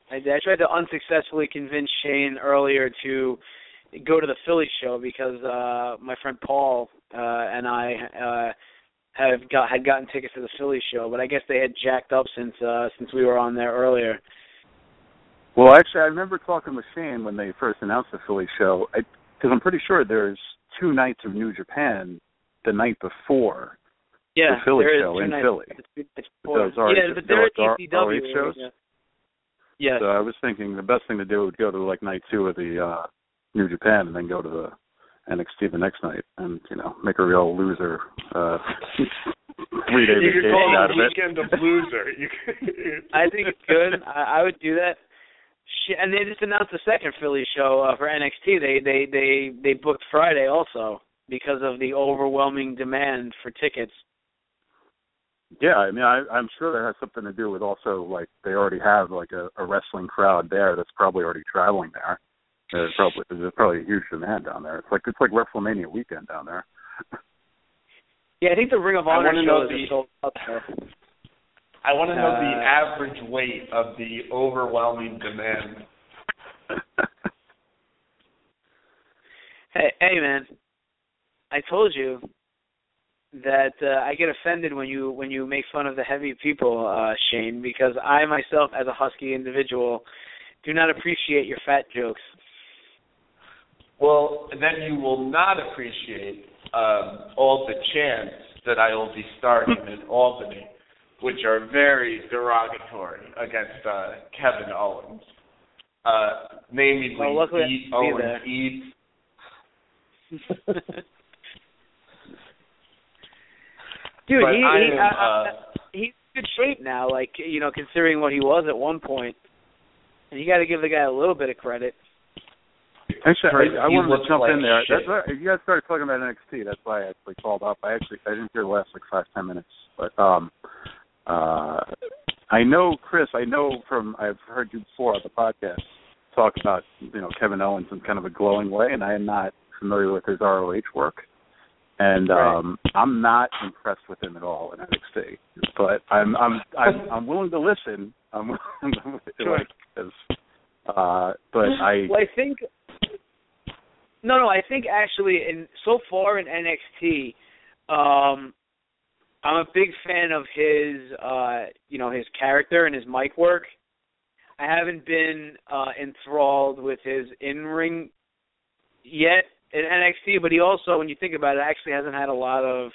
I, I tried to unsuccessfully convince Shane earlier to go to the Philly show because uh my friend Paul uh and I uh have got had gotten tickets to the Philly show, but I guess they had jacked up since uh since we were on there earlier. Well, actually, I remember talking with Shane when they first announced the Philly show, because I'm pretty sure there's two nights of New Japan the night before. Yeah, The Philly there is show two in nights. Philly. It's, it's But four. those are- yeah, but they're at those are ECW. ROH shows? Yeah. Yes. So I was thinking the best thing to do would go to like night two of the uh New Japan and then go to the NXT the next night and, you know, make a real loser uh three day you could vacation call out it of it. weekend of loser. You could- I think it's good. I, I would do that. Sh- And they just announced the second Philly show uh, for NXT. They they they they booked Friday also because of the overwhelming demand for tickets. Yeah, I mean I I'm sure that has something to do with also like they already have like a, a wrestling crowd there that's probably already traveling there. There's probably there's probably a huge demand down there. It's like it's like WrestleMania weekend down there. Yeah, I think the Ring of Honor wanna shows the- are sold out there. I want to know the Uh, average weight of the overwhelming demand. Hey, hey, man! I told you that uh, I get offended when you when you make fun of the heavy people, uh, Shane, because I myself, as a husky individual, do not appreciate your fat jokes. Well, then you will not appreciate um, all the chants that I will be starting in Albany, which are very derogatory against uh, Kevin Owens. Uh, namely, Well, luckily I Eat Owens that. Eat. Dude, but he, he am, uh, uh, he's in good shape now. Like you know, considering what he was at one point, and you got to give the guy a little bit of credit. Actually, I, I you wanted to jump like in there. shit. That's why, you guys started talking about NXT. That's why I actually called up. I actually I didn't hear the last like five ten minutes, but um, uh, I know Chris. I know from I've heard you before on the podcast talk about you know Kevin Owens in kind of a glowing way, and I am not familiar with his ROH work, and Right. um, I'm not impressed with him at all in NXT. But I'm I'm I'm, I'm willing to listen. I'm willing to Sure. like, uh, but I Well, I think. No, no. I think actually, in so far in NXT, um, I'm a big fan of his, uh, you know, his character and his mic work. I haven't been uh, enthralled with his in-ring yet in NXT, but he also, when you think about it, actually hasn't had a lot of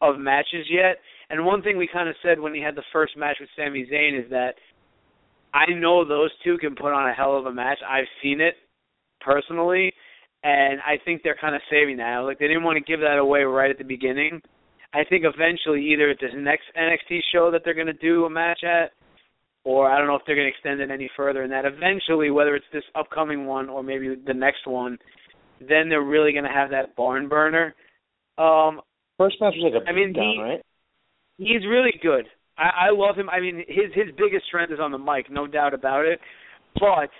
of matches yet. And one thing we kind of said when he had the first match with Sami Zayn is that I know those two can put on a hell of a match. I've seen it personally, and I think they're kind of saving that. Like they didn't want to give that away right at the beginning. I think eventually, either at this next NXT show that they're going to do a match at, or I don't know if they're going to extend it any further. And that eventually, whether it's this upcoming one or maybe the next one, then they're really going to have that barn burner. Um, First match was like a I mean, beatdown, he- right? he's really good. I, I love him. I mean, his his biggest strength is on the mic, no doubt about it. But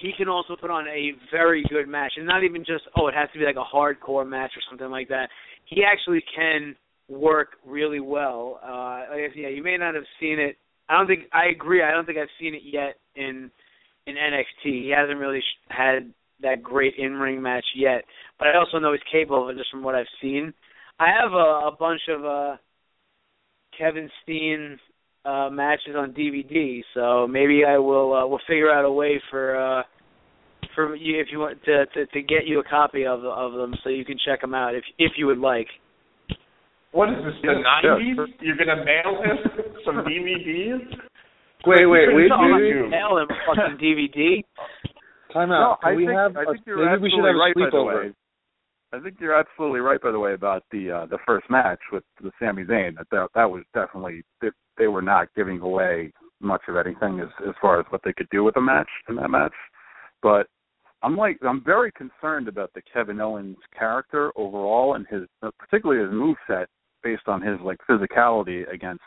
he can also put on a very good match, and not even just oh, it has to be like a hardcore match or something like that. He actually can work really well. Uh, like yeah, you may not have seen it. I don't think I agree. I don't think I've seen it yet in in NXT. He hasn't really sh- had that great in ring match yet, but I also know he's capable of it just from what I've seen. I have a, a bunch of uh Kevin Steen uh matches on DVD, so maybe I will uh, we'll figure out a way for uh for you if you want to to, to get you a copy of of them so you can check them out if if you would like. What is this? The nineties? sure. You're gonna mail him some DVDs? Wait, wait, wait. no, I'm wait, not mail him a fucking DVD. Time out. Can I we think, have? I a, think you're maybe we should absolutely have right. By the sleepover. way, I think you're absolutely right. By the way, about the uh, the first match with the Sami Zayn. That that, that was definitely they, they were not giving away much of anything as as far as what they could do with a match in that match. But I'm like I'm very concerned about the Kevin Owens character overall and his particularly his move set based on his like physicality against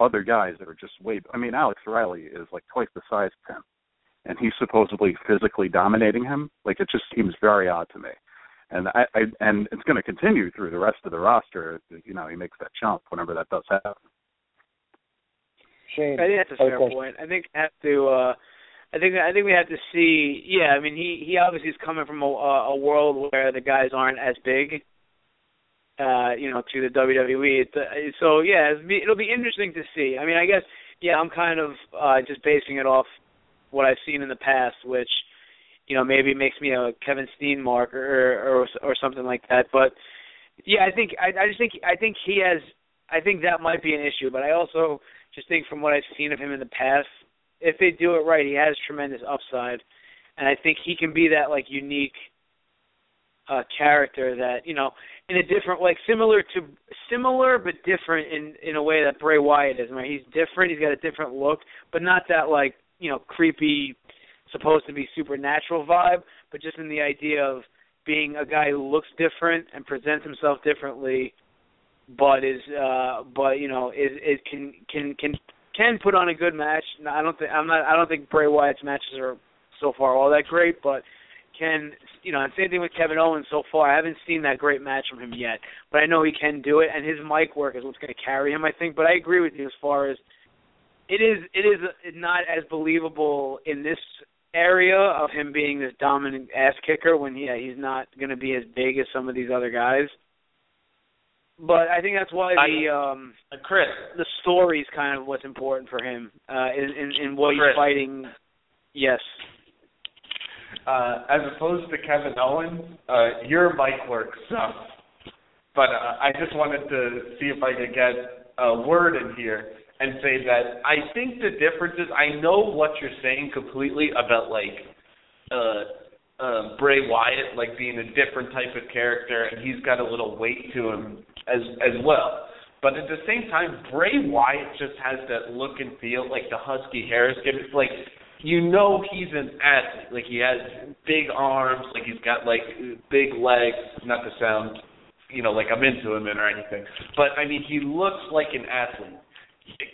other guys that are just way. I mean, Alex Riley is like twice the size of him, and he's supposedly physically dominating him. Like it just seems very odd to me. And I, I and it's going to continue through the rest of the roster. You know, he makes that jump whenever that does happen. Shane, I think that's a fair question. point. I think we have to. uh I think I think we have to see. Yeah, I mean, he he obviously is coming from a, a world where the guys aren't as big. Uh, you know, to the WWE. It's, uh, so yeah, it'll be, it'll be interesting to see. I mean, I guess yeah, I'm kind of uh just basing it off what I've seen in the past, which you know maybe makes me a Kevin Steen mark or or or something like that. But yeah, I think I, I just think I think he has. I think that might be an issue, but I also just think from what I've seen of him in the past, if they do it right, he has tremendous upside, and I think he can be that like unique uh character that you know in a different like similar to similar but different in in a way that Bray Wyatt is. Right, he's different. He's got a different look, but not that like you know creepy, supposed to be supernatural vibe, but just in the idea of being a guy who looks different and presents himself differently but is uh but you know is is can can can can put on a good match. I don't think I'm not I don't think Bray Wyatt's matches are so far all that great, but can you know, and same thing with Kevin Owens so far. I haven't seen that great match from him yet, but I know he can do it and his mic work is what's going to carry him, I think. But I agree with you as far as it is it is not as believable in this area of him being this dominant ass kicker when yeah, he's not going to be as big as some of these other guys. But I think that's why the um Uh, Chris, the story's kind of what's important for him uh in in, in what Chris. he's fighting. Yes. uh, as opposed to Kevin Owens, uh, your mic works sucks. But uh, I just wanted to see if I could get a word in here and say that I think the difference is I know what you're saying completely about like uh, uh, Bray Wyatt like being a different type of character and he's got a little weight to him as as well. But at the same time, Bray Wyatt just has that look and feel like the husky Harris give it like you know he's an athlete. Like he has big arms, like he's got like big legs, not to sound you know, like I'm into him or anything. But I mean he looks like an athlete.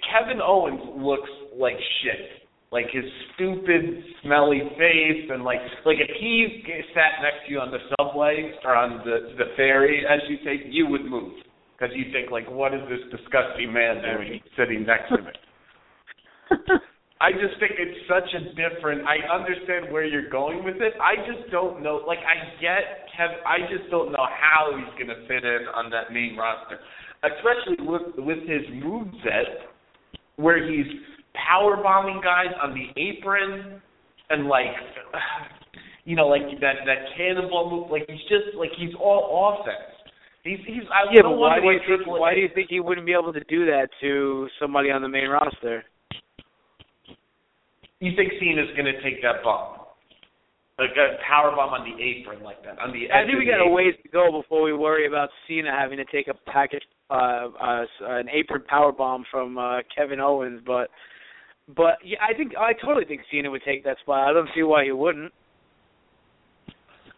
Kevin Owens looks like shit. Like his stupid, smelly face, and like like if he sat next to you on the subway or on the the ferry, as you take, you would move because you think like, what is this disgusting man doing sitting next to me? I just think it's such a different. I understand where you're going with it. I just don't know. Like I get Kev. I just don't know how he's gonna fit in on that main roster, especially with with his move set, where he's power bombing guys on the apron, and like, you know, like that that cannonball move. Like he's just like he's all offense. He's he's. I Yeah, don't but why do you think why do you think he wouldn't be able to do that to somebody on the main roster? you think Cena's going to take that bump? Like a power bomb on the apron like that. On the I think we the got a ways to go before we worry about Cena having to take a package, uh, uh, an apron power bomb from uh, Kevin Owens. But, but yeah, I think I totally think Cena would take that spot. I don't see why he wouldn't.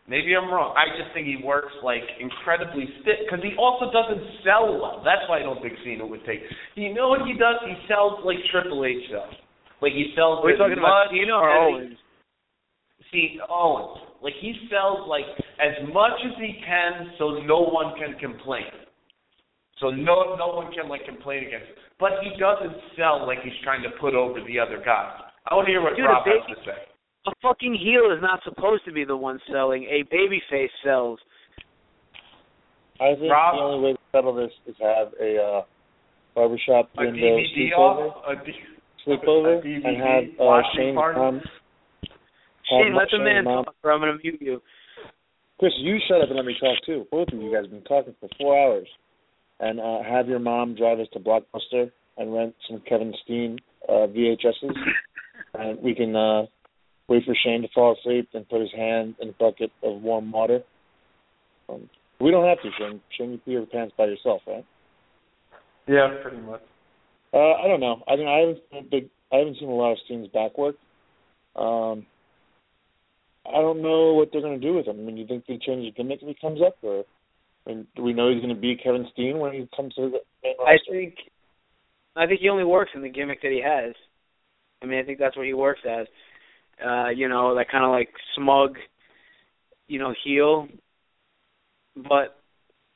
Maybe I'm wrong. I just think he works like incredibly stiff because he also doesn't sell well. That's why I don't think Cena would take. You know what he does? He sells like Triple H sells. Like he sells. Are we as talking about Cena or Owens? See Owens. Like he sells like as much as he can, so no one can complain. So no no one can like complain against. Him. But he doesn't sell like he's trying to put over the other guys. I want to hear what Dude, Rob has to say. A fucking heel is not supposed to be the one selling. A babyface sells. I think Rob? the only way to settle this is have a uh, barbershop A window DVD sleepover, off? A D- sleepover a DVD and have uh, watching Shane's party? Shane, let the Shane's man mom- talk, or I'm going to mute you. Chris, you shut up and let me talk too. Both of you guys have been talking for four hours. And uh, have your mom drive us to Blockbuster and rent some Kevin Steen uh, VHSs, and we can uh, wait for Shane to fall asleep and put his hand in a bucket of warm water. Um, we don't have to, Shane. Shane, you pee your pants by yourself, right? Yeah, pretty much. Uh, I don't know. I mean, I haven't seen a big. I haven't seen a lot of Steen's back work. Um, I don't know what they're going to do with him. I mean, you think they change the gimmick if he comes up, or I mean, do we know he's going to be Kevin Steen when he comes to the main I think I think he only works in the gimmick that he has. I mean, I think that's what he works as. Uh, you know, that kind of like smug, you know, heel. But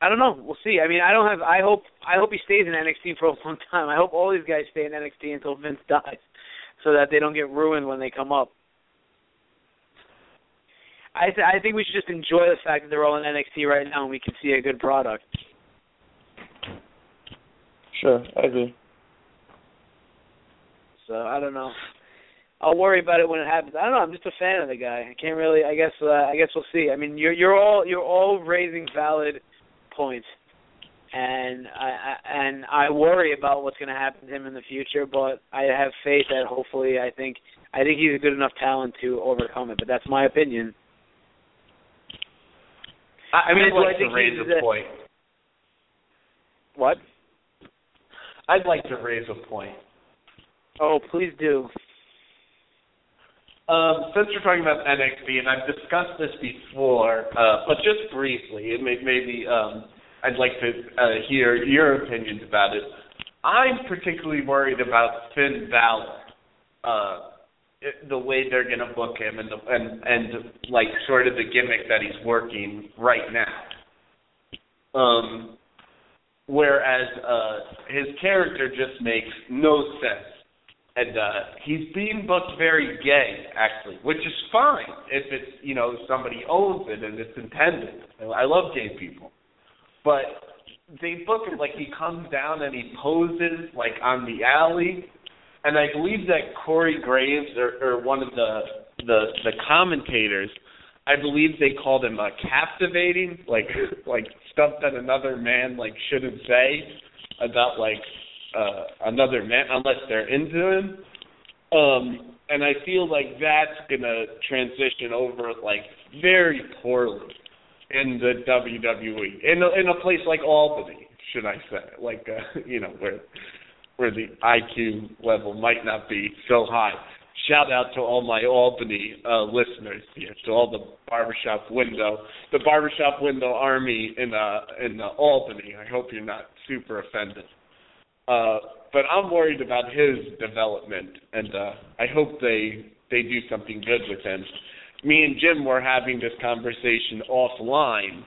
I don't know. We'll see. I mean, I don't have. I hope. I hope he stays in NXT for a long time. I hope all these guys stay in NXT until Vince dies, so that they don't get ruined when they come up. I th- I think we should just enjoy the fact that they're all in NXT right now and we can see a good product. Sure, I agree. So I don't know. I'll worry about it when it happens. I don't know. I'm just a fan of the guy. I can't really. I guess. Uh, I guess we'll see. I mean, you're you're all you're all raising valid points, and I, I and I worry about what's going to happen to him in the future. But I have faith that hopefully, I think I think he's a good enough talent to overcome it. But that's my opinion. I, I mean, I'd like think to raise a a- point. What? I'd like to raise a point. Oh, please do. Um, since we're talking about NXT, and I've discussed this before, uh, but just briefly, it may, maybe um, I'd like to uh, hear your opinions about it. I'm particularly worried about Finn Balor, uh, the way they're going to book him, and the, and and like sort of the gimmick that he's working right now. Um, whereas uh, his character just makes no sense and uh he's being booked very gay actually which is fine if it's you know somebody owns it and it's intended. I love gay people. But they book it like he comes down and he poses like on the alley. And i believe that corey graves or, or one of the the the commentators i believe they called him uh, captivating like like stuff that another man like shouldn't say about like uh another man unless they're into him. Um and I feel like that's gonna transition over like very poorly in the WWE. In a in a place like Albany, should I say. Like uh you know, where where the IQ level might not be so high. Shout out to all my Albany uh listeners here, to all the barbershop window the barbershop window army in uh in uh, Albany. I hope you're not super offended. Uh, but I'm worried about his development, and uh, I hope they they do something good with him. Me and Jim were having this conversation offline,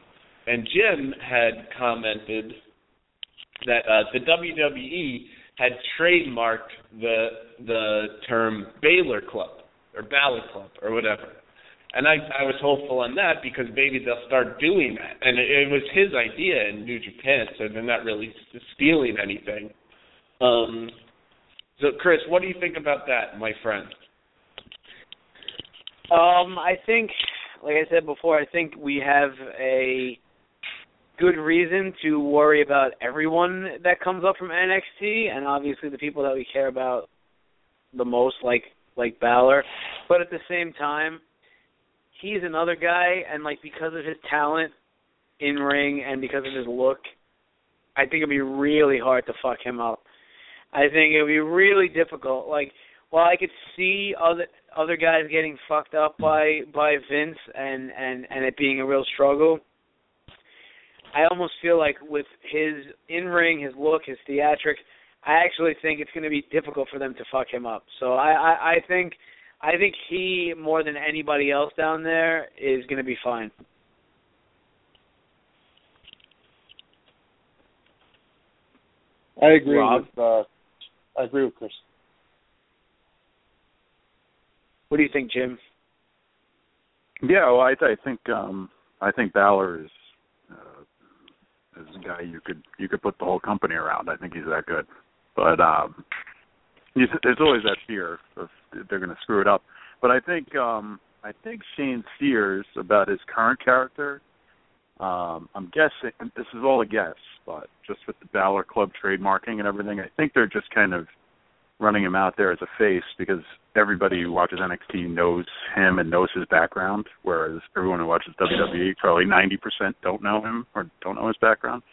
and Jim had commented that uh, the WWE had trademarked the the term Baylor Club or Balor Club or whatever. And I I was hopeful on that because maybe they'll start doing that. And it, it was his idea in New Japan, so they're not really stealing anything. Um, so, Chris, what do you think about that, my friend? Um, I think, like I said before, I think we have a good reason to worry about everyone that comes up from NXT, and obviously the people that we care about the most, like like Balor. But at the same time, he's another guy, and like because of his talent in ring and because of his look, I think it'd be really hard to fuck him up. I think it would be really difficult. Like, while I could see other other guys getting fucked up by by Vince and and and it being a real struggle, I almost feel like with his in ring, his look, his theatrics, I actually think it's going to be difficult for them to fuck him up. So I I, I think I think he more than anybody else down there is going to be fine. I agree Rob? with uh, I agree with Chris. What do you think, Jim? Yeah, well, I, I think um, I think Balor is uh, guy you could you could put the whole company around. I think he's that good. But um he's, there's always that fear of they're going to screw it up. But I think um I think Shane Spears about his current character. Um I'm guessing this is all a guess, but just with the Balor Club trademarking and everything, I think they're just kind of running him out there as a face because everybody who watches NXT knows him and knows his background, whereas everyone who watches WWE probably 90% don't know him or don't know his background.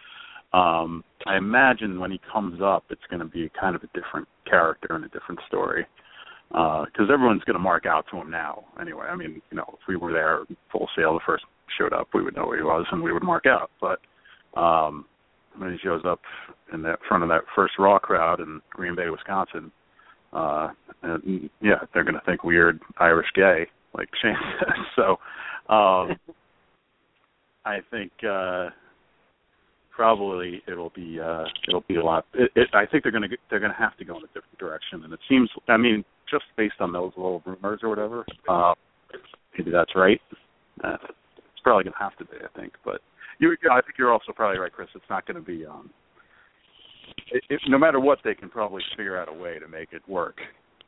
Um, I imagine when he comes up, it's going to be kind of a different character and a different story because uh, everyone's going to mark out to him now. Anyway, I mean, you know, if we were there Full Sail the first showed up, we would know who he was and we would mark out. But um, when he shows up in that front of that first Raw crowd in Green Bay, Wisconsin, uh, and yeah, they're going to think weird Irish gay, like Shane. So, um, I think uh, probably it'll be uh, it'll be a lot. It, it, I think they're going to they're going to have to go in a different direction, and it seems. I mean, just based on those little rumors or whatever, uh, maybe that's right. Uh, it's probably going to have to be, I think. But you, I think you're also probably right, Chris. It's not going to be. Um, it, it, no matter what, they can probably figure out a way to make it work.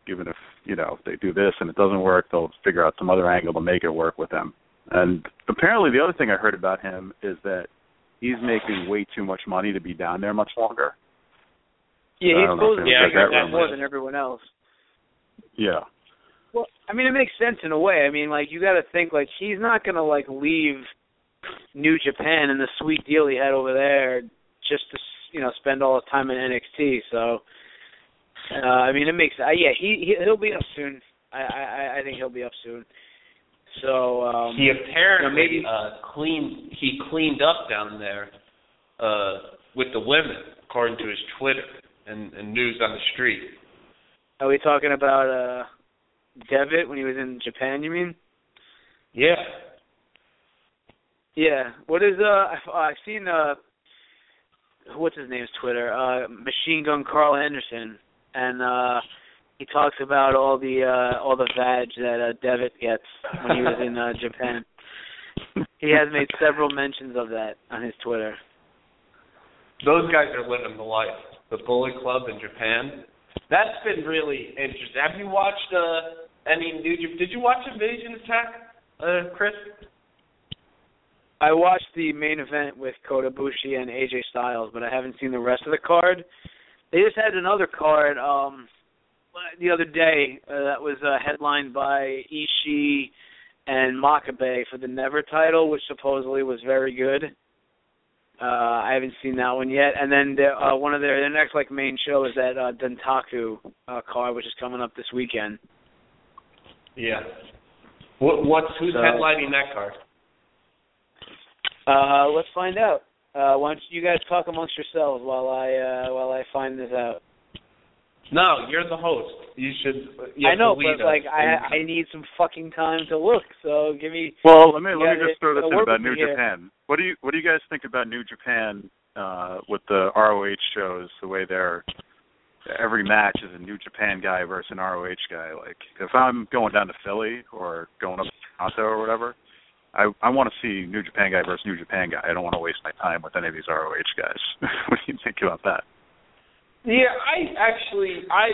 Even if you know if they do this and it doesn't work, they'll figure out some other angle to make it work with them. And apparently, the other thing I heard about him is that he's making way too much money to be down there much longer. Yeah, he's supposed to that, that more than everyone else. Yeah. I mean, it makes sense in a way. I mean, like you got to think like he's not gonna like leave New Japan and the sweet deal he had over there just to you know spend all his time in NXT. So, uh, I mean, it makes uh, yeah he, he he'll be up soon. I I I think he'll be up soon. So um, he apparently you know, maybe uh, cleaned he cleaned up down there uh, with the women, according to his Twitter and, and news on the street. Are we talking about uh Devitt when he was in Japan? You mean? Yeah. Yeah. What is uh? I've, I've seen uh what's his name's Twitter, uh Machine Gun Karl Anderson and uh he talks about all the uh all the vag that uh Devitt gets when he was in uh Japan. He has made several mentions of that on his Twitter. Those guys are living the life. The Bullet Club in Japan. That's been really interesting. Have you watched uh any new did you watch Invasion Attack, uh Chris? I watched the main event with Kota Ibushi and AJ Styles, but I haven't seen the rest of the card. They just had another card um the other day uh, that was uh, headlined by Ishii and Makabe for the Never title, which supposedly was very good. Uh I haven't seen that one yet. And then the, uh one of their their next like main show is that uh Dontaku uh card which is coming up this weekend. Yeah. What what's who's So- headlining that card? Uh let's find out. Uh why don't you guys talk amongst yourselves while I uh while I find this out. No, you're the host. You should. You I know, to but like I I need some fucking time to look. So give me Well, let me let me just throw this in about New me here. Japan. What do you what do you guys think about New Japan uh with the ROH shows? The way they're every match is a New Japan guy versus an ROH guy. Like if I'm going down to Philly or going up to Toronto or whatever, I I want to see New Japan guy versus New Japan guy. I don't want to waste my time with any of these ROH guys. what do you think about that? Yeah, I actually, I,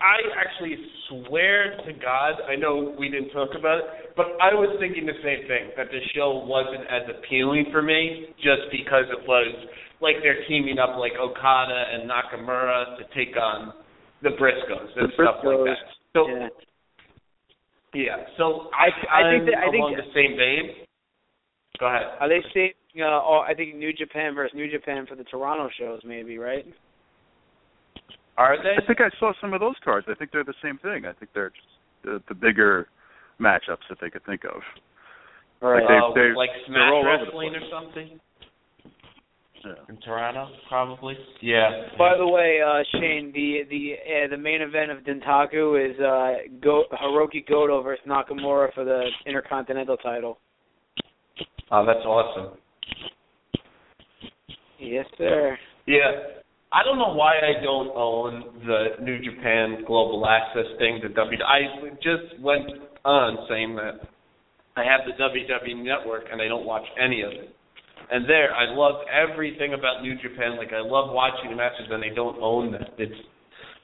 I actually swear to God, I know we didn't talk about it, but I was thinking the same thing that the show wasn't as appealing for me just because it was like they're teaming up like Okada and Nakamura to take on the Briscoes and The stuff like that. So yeah. yeah, so I, I think I'm that- I think along the same vein. Go ahead. Are they saying uh oh, I think New Japan versus New Japan for the Toronto shows maybe, right? Are they? I think I saw some of those cards. I think they're the same thing. I think they're just the, the bigger matchups that they could think of. Right. Like they- uh, they- like they're Smash all over the Wrestling or something Yeah. in Toronto, probably. Yeah. By the way, uh Shane, the the uh, the main event of Dontaku is uh Go Hiroki Goto versus Nakamura for the Intercontinental title. Oh, that's awesome. Yes, sir. Yeah. I don't know why I don't own the New Japan Global Access thing, the W. I just went on saying that I have the WWE Network and I don't watch any of it. And there, I love everything about New Japan. Like I love watching the matches, and they don't own that. It's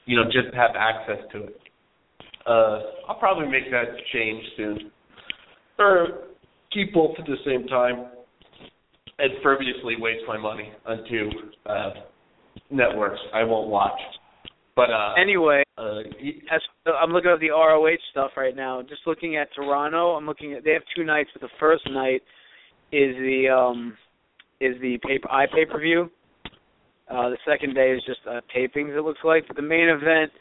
you know just have access to it. Uh, I'll probably make that change soon, or keep both at the same time, and frivolously waste my money on two uh, networks I won't watch. But uh, Anyway, uh, as, I'm looking at the ROH stuff right now. Just looking at Toronto, I'm looking at they have two nights, but the first night is the um is the paper i pay per view. Uh, the second day is just uh, tapings. It looks like, but the main event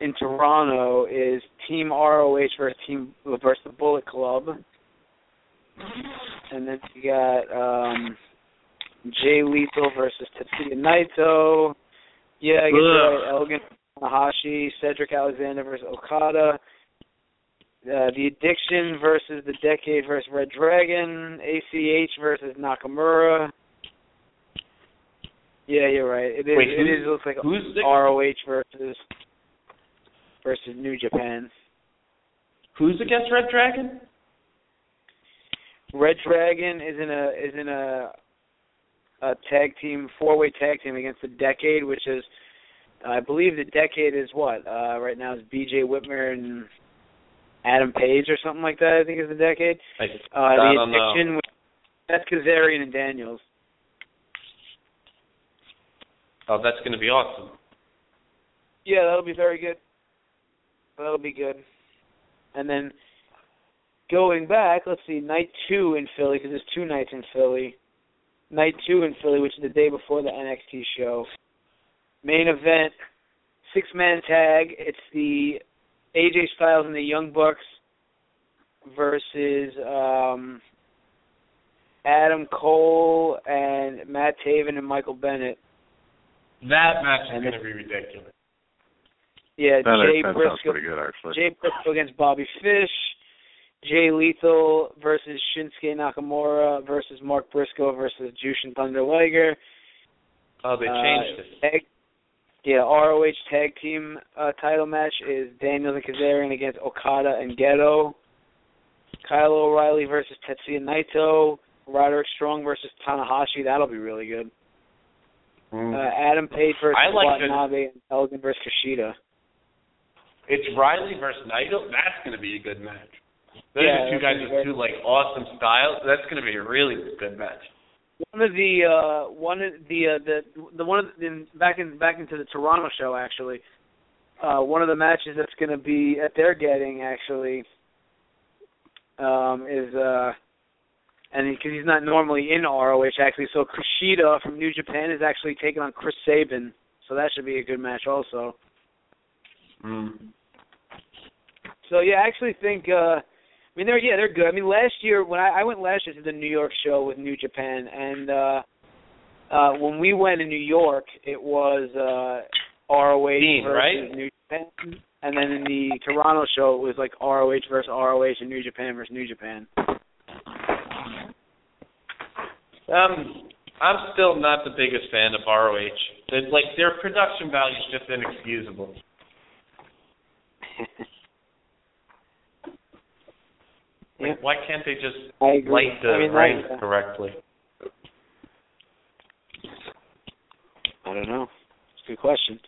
in Toronto is Team ROH versus Team versus the Bullet Club, and then you got um Jay Lethal versus Tetsuya Naito. Yeah, I guess you're right. Elgin Tanahashi, Cedric Alexander versus Okada. Uh, the Addiction versus the Decade versus Red Dragon. ACH versus Nakamura. Yeah, you're right. It is. Wait, it who's- looks like ROH versus versus New Japan. who's against Red Dragon? Red Dragon is in a is in a a tag team four way tag team against the Decade, which is I believe the Decade is what uh right now is B.J. Whitmer and Adam Page or something like that. I think is the Decade. I, Uh, the. Addiction that's Kazarian and Daniels. Oh, that's going to be awesome. Yeah, that'll be very good. That'll be good. And then going back, let's see, night two in Philly because there's two nights in Philly. Night two in Philly, which is the day before the NXT show. Main event, six man tag. It's the AJ Styles and the Young Bucks versus um, Adam Cole and Matt Taven and Michael Bennett. That match is And going it- to be ridiculous. Yeah, That, Jay that Briscoe. good. Jay Briscoe against Bobby Fish. Jay Lethal versus Shinsuke Nakamura versus Mark Briscoe versus Jushin Thunder Liger. Oh, they Uh, changed it. Tag, yeah, ROH tag team uh, title match is Daniels and Kazarian against Okada and Gedo. Kyle O'Reilly versus Tetsuya Naito. Roderick Strong versus Tanahashi. That'll be really good. Mm. Uh, Adam Page versus I like the- Watanabe and Elgin versus Kushida. It's Riley versus Naito. That's going to be a good match. Those Yeah, are two guys with two like awesome styles. That's going to be a really good match. one of the uh one of the uh the the one of the, in, back in back into the Toronto show actually uh one of the matches that's going to be that they're getting actually um is uh and because he's not normally in ROH actually so Kushida from New Japan is actually taking on Chris Sabin so that should be a good match also Mm. so yeah I actually think uh I mean they're yeah they're good I mean last year when I, I went last year to the New York show with New Japan and uh uh when we went in New York it was uh ROH Dean, versus right? New Japan and then in the Toronto show it was like ROH versus ROH and New Japan versus New Japan. Um, I'm still not the biggest fan of ROH. It's like their production value is just inexcusable. Yeah. Like, why can't they just I agree. light the I mean, ring that- correctly? I don't know. It's a good question.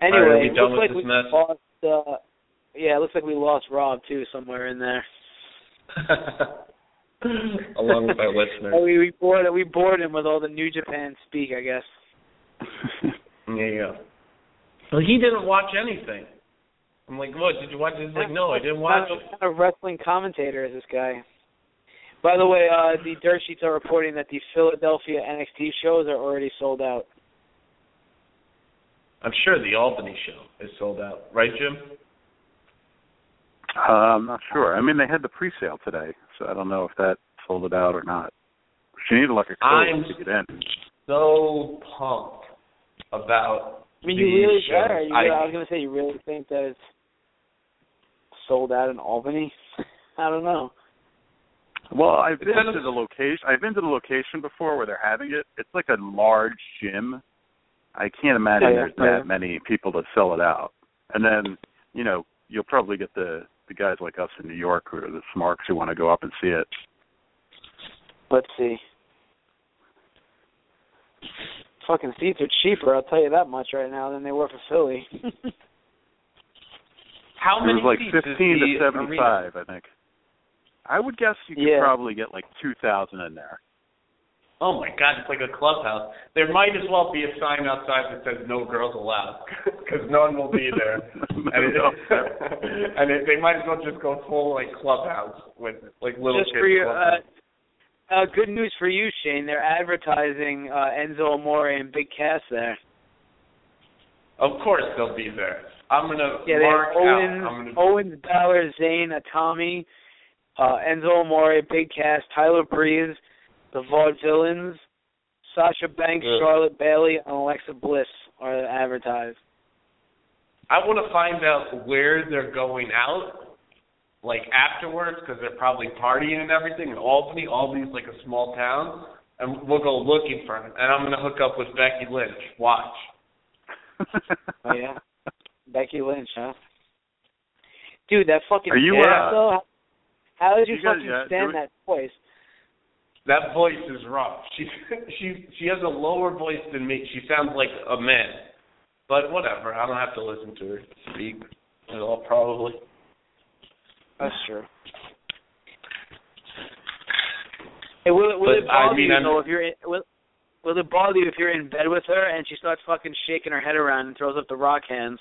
Anyway, are we it done looks with like this we mess? lost. Uh, yeah, it looks like we lost Rob too somewhere in there. Along with our listeners. Oh, we we bored we bored him with all the New Japan speak, I guess. yeah. you. Well, he didn't watch anything. I'm like, what? Did you watch? He's like, no, I didn't watch what it. kind of wrestling commentator is this guy? By the way, uh, the dirt sheets are reporting that the Philadelphia NXT shows are already sold out. I'm sure the Albany show is sold out, right, Jim? Uh, I'm not sure. I mean, they had the pre-sale today, so I don't know if that sold it out or not. She needed like a code to get in. So pumped about I mean, you really? shows. Are you, I, I was gonna say, you really think that it's sold out in Albany? I don't know. Well, I've been to the location. I've been to the location before where they're having it. It's like a large gym. I can't imagine Yeah, there's yeah. that many people to sell it out. And then, you know, you'll probably get the the guys like us in New York who are the smarks who want to go up and see it. Let's see. Fucking seats are cheaper, I'll tell you that much right now than they were for Philly. How it was like seats fifteen the to seventy-five, I think. I would guess you could Yeah. probably get like two thousand in there. Oh my God, it's like a clubhouse. There might as well be a sign outside that says "No girls allowed" because no one will be there, and, it, and it, they might as well just go full like clubhouse with like little Just kids. for you, uh, uh, good news for you, Shane. They're advertising uh, Enzo Amore and Big Cass there. of course they'll be there. I'm gonna Yeah, mark have out. Owens, I'm gonna Owens, Balor, Zayn, Itami, uh, Enzo Amore, Big Cass, Tyler Breeze, the Vaudevillains, Sasha Banks. Charlotte Bayley, and Alexa Bliss are advertised. I want to find out where they're going out, like afterwards, because they're probably partying and everything in Albany. Albany's like a small town, and we'll go looking for them. And I'm gonna hook up with Becky Lynch. Watch. Oh yeah, Becky Lynch, huh? Dude, that fucking Are you, uh, though. How did you, you guys- fucking stand that voice? That voice is rough. She she she has a lower voice than me. She sounds like a man. But whatever. I don't have to listen to her speak at all. Probably. That's true. Hey, will it will But, it bother I mean, you I'm- though if you're in, will will it bother you if you're in bed with her and she starts fucking shaking her head around and throws up the rock hands?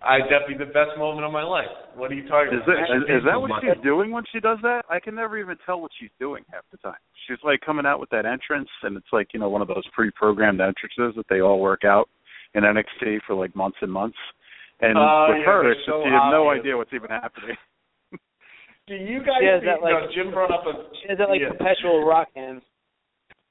I that'd be the best moment of my life. What are you talking Is about? that is, is that what she's doing when she does that? I can never even tell what she's doing half the time. She's like coming out with that entrance, and it's like you know one of those pre-programmed entrances that they all work out in NXT for like months and months. And Oh, with yeah, her, they're it's so just, you have no idea what's even happening. Do you guys She has think, that, like- no, Jim brought up a She has that like yeah. perpetual rock hands.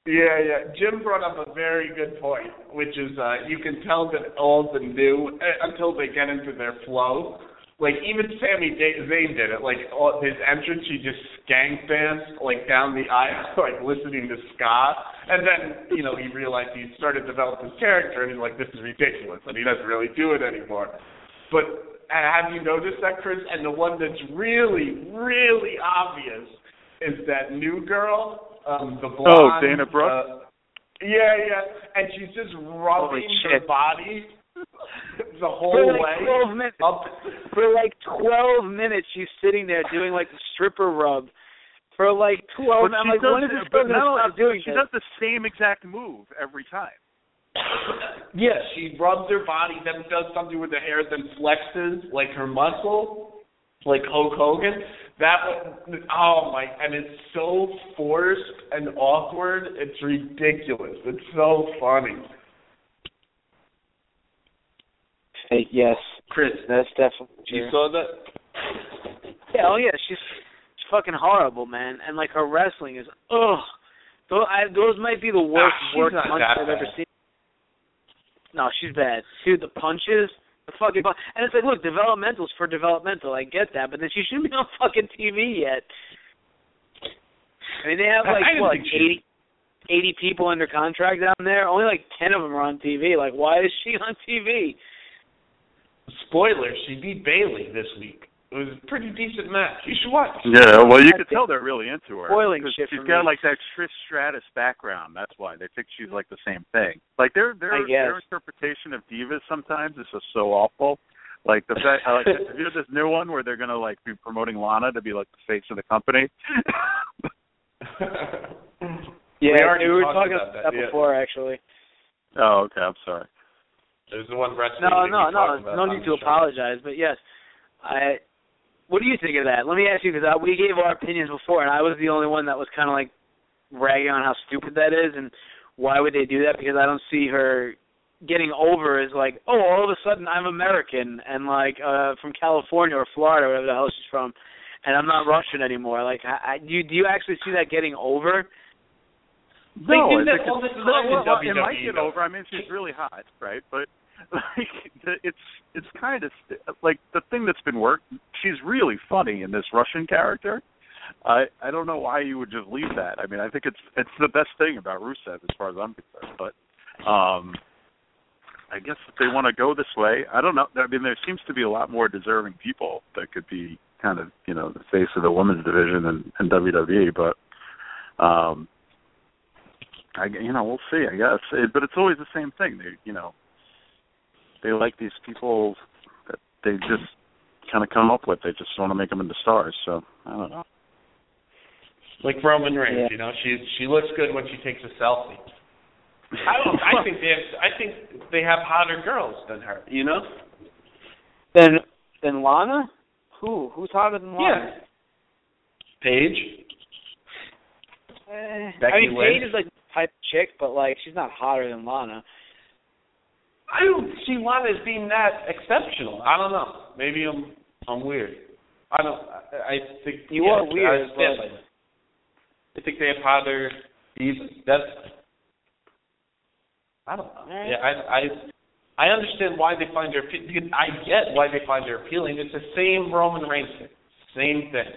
Yeah, yeah. Jim brought up a very good point, which is uh, you can tell that old and new uh, until they get into their flow. Like even Sammy Da- Zayn did it. Like all, his entrance, he just skank danced like down the aisle, like listening to ska. And then you know he realized he started to develop his character, and he's like, this is ridiculous, and he doesn't really do it anymore. But uh, have you noticed that, Chris? And the one that's really, really obvious is that new girl, um, the blonde. Oh, Dana Brooke? Uh, yeah, yeah, and she's just rubbing her body the whole For like way twelve minutes. up. For like twelve minutes, she's sitting there doing like the stripper rub. For like twelve, But I'm like, does when is this but girl gonna stop doing She this? does the same exact move every time. Yeah, she rubs her body, then does something with her hair, then flexes like her muscle, like Hulk Hogan. That one, oh my, and it's so forced and awkward. It's ridiculous. It's so funny. Hey, yes, Chris, that's definitely you saw that? Yeah, oh yeah, she's she's fucking horrible, man. And like her wrestling is ugh. Those, I, those might be the worst Ah, she's work punches I've ever seen. No, she's bad. Dude, the punches, the fucking pun- and it's like, look, developmental's for developmental. I get that, but then she shouldn't be on fucking TV yet. I mean, they have like what, like she- 80, 80 people under contract down there. Only like ten of them are on TV. Like, why is she on TV? Spoiler: She beat Bayley this week. It was a pretty decent match. You should watch. Yeah, well, you I could tell they're really into her. Spoiling 'cause shit She's for got me. like that Trish Stratus background. That's why they think she's like the same thing. Like their their their interpretation of divas sometimes is just so awful. Like the fact, uh, like, have you heard this new one where they're gonna like be promoting Lana to be like the face of the company? Yeah, we already we were talking about that, yeah. before, actually. oh, okay. I'm sorry. There's the one wrestling. No, thing no, no, no need to show. apologize. But yes, I. What do you think of that? Let me ask you because we gave our opinions before, and I was the only one that was kind of like ragging on how stupid that is, and why would they do that? Because I don't see her getting over as like, oh, all of a sudden I'm American and like uh from California or Florida, or wherever the hell she's from, and I'm not Russian anymore. Like, I, I, do you do you actually see that getting over? No, do I that think all it's, the no, time in well, it might get over. I mean, she's really hot, right? But like, the- it's it's kind of st- like the thing that's been worked. She's really funny in this Russian character. I I don't know why you would just leave that. I mean, I think it's it's the best thing about Rusev as far as I'm concerned. But um, I guess if they want to go this way, I don't know. I mean, there seems to be a lot more deserving people that could be kind of you know the face of the women's division in, in WWE. But Um, I you know we'll see. I guess, it, but it's always the same thing. They you know they like these people that they just kind of come up with. They just want to make them into stars. So I don't know. Like Roman Reigns, Yeah. you know, she she looks good when she takes a selfie. I don't. I think they have. I think they have hotter girls than her. You know. Then then Lana? Who? Who's hotter than Yeah. Lana? Paige. Eh, Becky I mean, Lynch? Paige is like the type chick, but like she's not hotter than Lana. I don't see Lana as being that exceptional. I don't know. Maybe I'm I'm weird. I don't. I, I think You yeah, are weird, I but-. I think they have. Even that's. I don't know. Yeah, I I I understand why they find her. I get why they find her appealing. It's the same Roman Reigns thing. Same thing.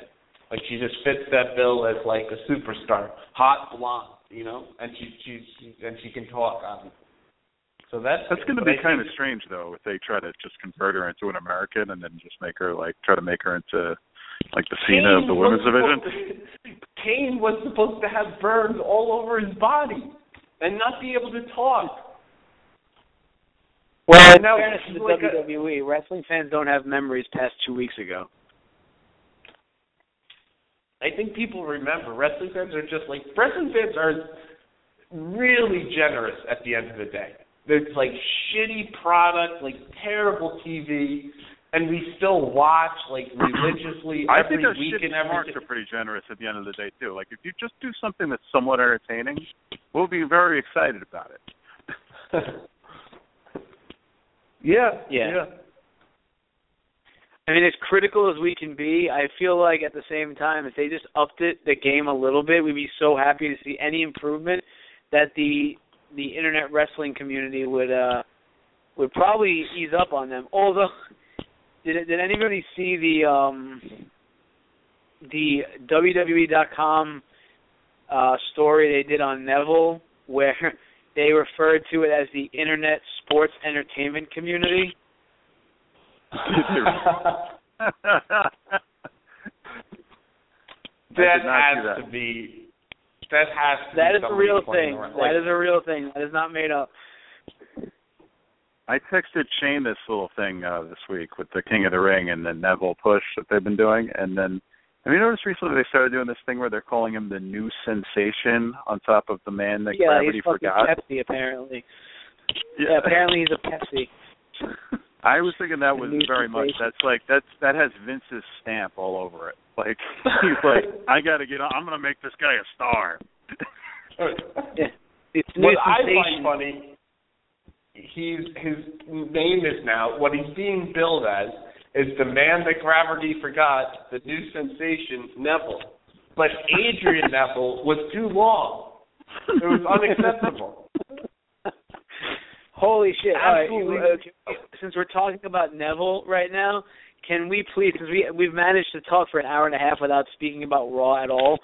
Like she just fits that bill as like a superstar, hot blonde, you know, and she she and she can talk. Obviously. So that's That's going to be kind of strange though if they try to just convert her into an American and then just make her like try to make her into like the Cena of the women's was division. to- Kane was supposed to have burns all over his body and not be able to talk. Well, in Now, fairness to the like a- WWE, wrestling fans don't have memories past two weeks ago. I think people remember wrestling fans are just like wrestling fans are really generous at the end of the day. It's like shitty product, like terrible TV, and we still watch like religiously I every think our week shitty and every marks are pretty generous at the end of the day too. Like if you just do something that's somewhat entertaining, we'll be very excited about it. yeah, Yeah. I mean, as critical as we can be, I feel like at the same time, if they just upped it the game a little bit, we'd be so happy to see any improvement that the the internet wrestling community would uh would probably ease up on them. Although, did did anybody see the um the WWE.com uh story they did on Neville where they referred to it as the internet sports entertainment community? that did not see has that. to be that has to That be is a real thing. around. That is a real thing. That is not made up. I texted Shane this little thing uh this week with the King of the Ring and the Neville push that they've been doing, and then have you noticed recently they started doing this thing where they're calling him the new sensation on top of the man that yeah, gravity he's fucking forgot? Pepsi apparently. Yeah, apparently he's a Pepsi. I was thinking that was The very much that's like that's that has Vince's stamp all over it. Like he's like, I got to get on. I'm going to make this guy a star. Yeah. It's what I find funny, he's his name is now what he's being billed as is the man that gravity forgot, the new sensation Neville. But Adrian Neville was too long. It was unacceptable. Holy shit! All right, Absolutely. uh, since we're talking about Neville right now, can we please? Because we we've managed to talk for an hour and a half without speaking about Raw at all.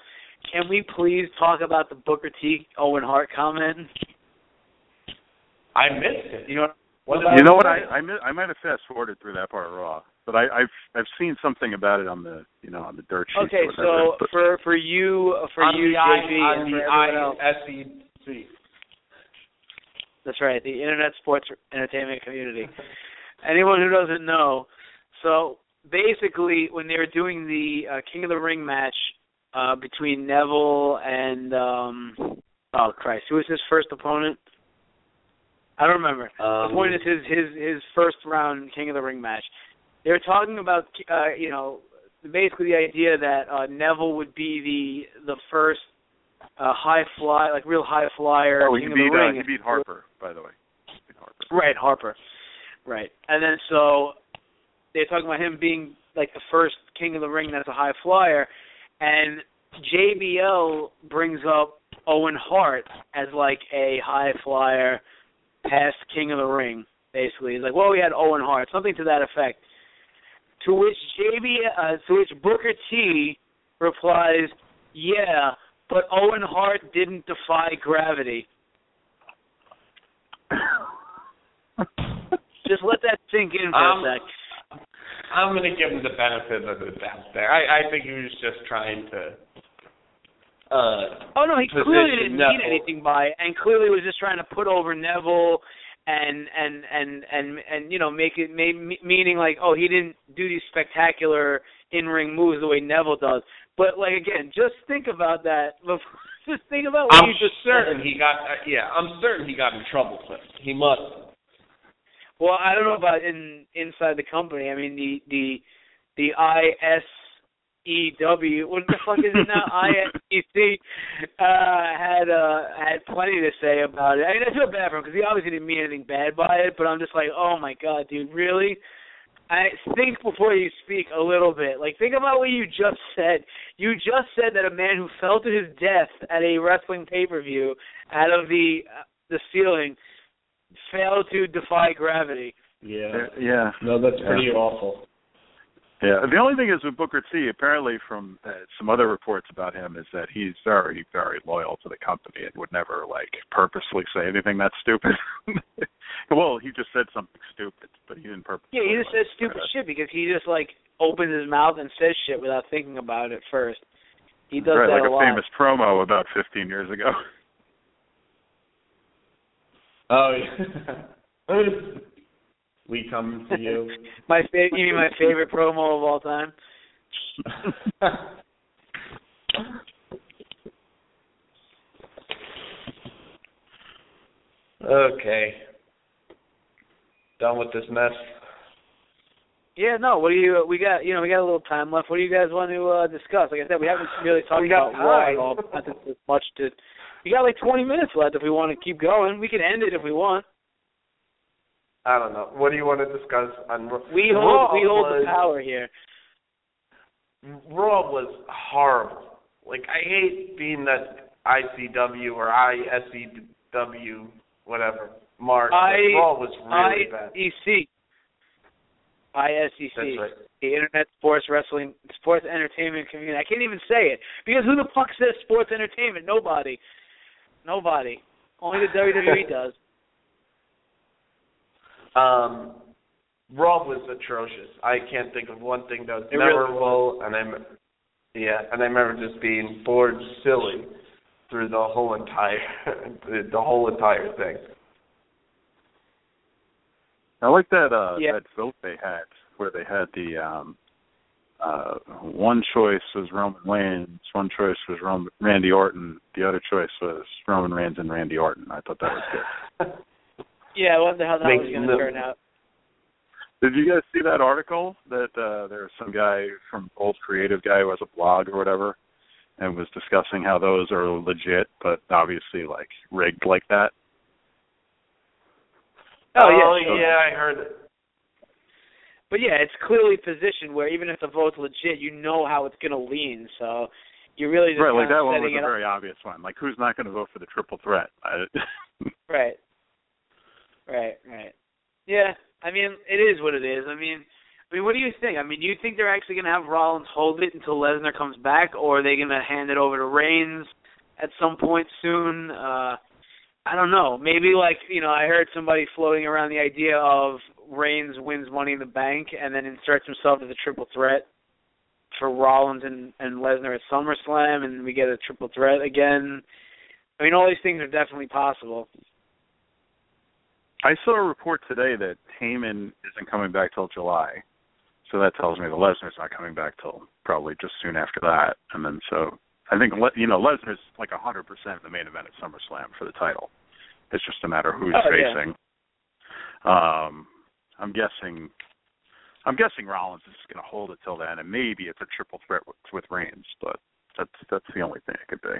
Can we please talk about the Booker T Owen Hart comment? I missed it. You know, What you know what? I I, mi- I might have fast forwarded through that part of Raw, but I, I've I've seen something about it on the you know on the dirt sheets. okay, so for for you for on you the I, JB on and the for everyone else. That's right, the Internet Sports Entertainment Community. Anyone who doesn't know, so basically, when they were doing the uh, King of the Ring match uh, between Neville and um, oh Christ, who was his first opponent? I don't remember. Um, the point is his his his first round King of the Ring match. They were talking about uh, you know basically the idea that uh, Neville would be the the first uh, high fly like real high flyer oh, he King beat of the uh, he beat Harper by the way. Harper. Right, Harper. Right. And then so they're talking about him being like the first king of the ring that's a high flyer and JBL brings up Owen Hart as like a high flyer past king of the ring basically. He's like, "Well, we had Owen Hart." Something to that effect. To which JB uh, to which Booker T replies, "Yeah, but Owen Hart didn't defy gravity." Just let that sink in for Um, a sec. I'm going to give him the benefit of the doubt there. I, I think he was just trying to. uh Oh no, he clearly didn't mean anything by it, and clearly was just trying to put over Neville and and and and and you know make it may, meaning like oh he didn't do these spectacular in ring moves the way Neville does. But like again, just think about that. before- Just think about what I'm you just certain said. he got uh, yeah, I'm certain he got in trouble it. He must. Well, I don't know about in inside the company. I mean the the the I S E W what the fuck is it now? I S E C uh had uh had plenty to say about it. I mean I feel bad for him because he obviously didn't mean anything bad by it, but I'm just like, oh my god, dude, really? I think before you speak a little bit. Like think about what you just said. You just said that a man who fell to his death at a wrestling pay-per-view out of the uh, the ceiling failed to defy gravity. Yeah. Yeah. No, that's Yeah. pretty awful. Yeah. The only thing is with Booker T, apparently from uh, some other reports about him, is that he's very, very loyal to the company and would never like purposely say anything that's stupid. well, he just said something stupid, but he didn't purposely. Yeah, he just like, says stupid uh, shit because he just like opens his mouth and says shit without thinking about it first. He does right, that like a a lot. famous promo about 15 years ago. Oh yeah. we come to you. my fa- you mean my favorite promo of all time? okay. Done with this mess. Yeah, no. What do you? We got you know we got a little time left. What do you guys want to uh, discuss? Like I said, we haven't really talked about Raw at all. Not that there's much to. We got like 20 minutes left if we want to keep going. We can end it if we want. I don't know. What do you want to discuss on Raw? We hold Raw we hold was, the power here. Raw was horrible. Like I hate being that ICW or ISEW whatever mark. I- Raw was really bad. IEC. ISEC. Right. The Internet Sports Wrestling Sports Entertainment Community. I can't even say it because who the fuck says sports entertainment? Nobody. Nobody. Only the WWE does. Um, Raw was atrocious. I can't think of one thing that was It really memorable, and I'm yeah, and I remember just being bored silly through the whole entire the whole entire thing. I like that uh Yeah. that vote they had where they had the um uh one choice was Roman Reigns, one choice was Roman Randy Orton, the other choice was Roman Reigns and Randy Orton. I thought that was good. Yeah, I wonder how that Makes was going to no- turn out. Did you guys see that article that uh there was some guy from old creative guy who has a blog or whatever and was discussing how those are legit but obviously like rigged like that? Oh, yeah. yeah, I heard it. But yeah, it's clearly positioned where even if the vote's legit, you know how it's going to lean. So you're really just right, like that one was a it up. very obvious one. Like who's not going to vote for the triple threat? Right. Right, right. Yeah, I mean, it is what it is. I mean, I mean, what do you think? I mean, do you think they're actually going to have Rollins hold it until Lesnar comes back, or are they going to hand it over to Reigns at some point soon? Uh I don't know. Maybe like you know, I heard somebody floating around the idea of Reigns wins Money in the Bank and then inserts himself as a triple threat for Rollins and and Lesnar at SummerSlam, and we get a triple threat again. I mean, all these things are definitely possible. I saw a report today that Heyman isn't coming back till July, so that tells me that Lesnar's not coming back till probably just soon after that. And then so I think you know Lesnar's like a hundred percent the main event at SummerSlam for the title. It's just a matter of who's Oh, yeah. facing. Um, I'm guessing. I'm guessing Rollins is going to hold it till then, and maybe it's a triple threat with, with Reigns, but that's that's the only thing it could be.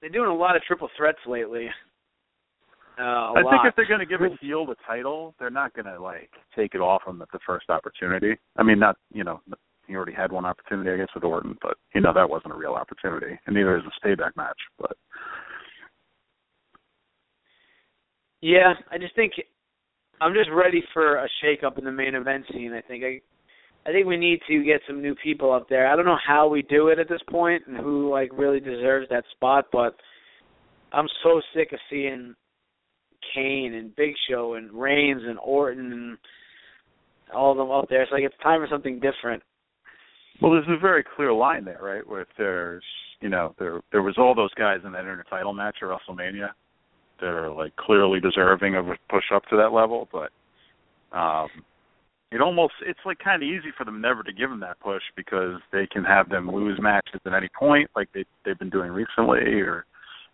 They're doing a lot of triple threats lately. Uh, a I lot. think if they're going to give a heel the title, they're not going to like take it off him at the first opportunity. I mean, not you know he already had one opportunity, I guess, with Orton, but you know that wasn't a real opportunity, and neither is the payback match. But Yeah, I just think I'm just ready for a shake up in the main event scene. I think I I think we need to get some new people up there. I don't know how we do it at this point and who like really deserves that spot, but I'm so sick of seeing Kane and Big Show and Reigns and Orton and all of them up there. It's like it's time for something different. Well, there's a very clear line there, right? Where there's, you know, there there was all those guys in that intertitle match at WrestleMania that are like clearly deserving of a push up to that level, but um it almost it's like kind of easy for them never to give them that push because they can have them lose matches at any point, like they they've been doing recently, or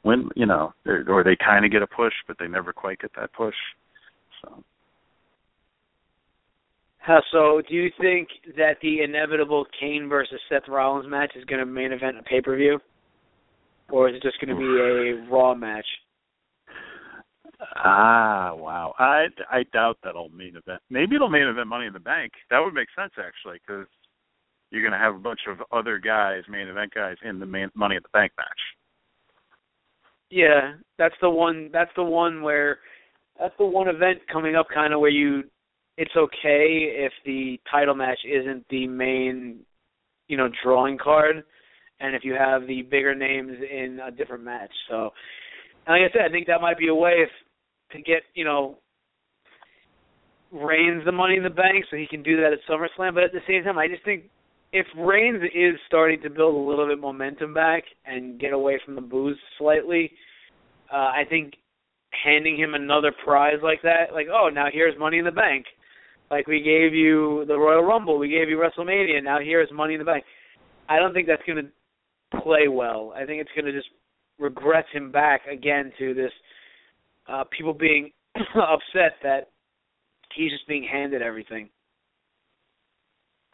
when you know, or they kind of get a push, but they never quite get that push. So. So, do you think that the inevitable Kane versus Seth Rollins match is going to main event a pay per view, or is it just going to be a Raw match? Ah, wow. I I doubt that'll main event. Maybe it'll main event Money in the Bank. That would make sense actually, because you're going to have a bunch of other guys, main event guys, in the main Money in the Bank match. Yeah, that's the one. That's the one where that's the one event coming up, kind of where you. It's okay if the title match isn't the main, you know, drawing card, and if you have the bigger names in a different match. So, like I said, I think that might be a way if to get you know Reigns the Money in the Bank, so he can do that at SummerSlam. But at the same time, I just think if Reigns is starting to build a little bit momentum back and get away from the boos slightly, uh, I think handing him another prize like that, like oh now here's Money in the Bank, like we gave you the Royal Rumble, we gave you WrestleMania, now here's Money in the Bank. I don't think that's going to play well. I think it's going to just regress him back again to this uh, people being upset that he's just being handed everything.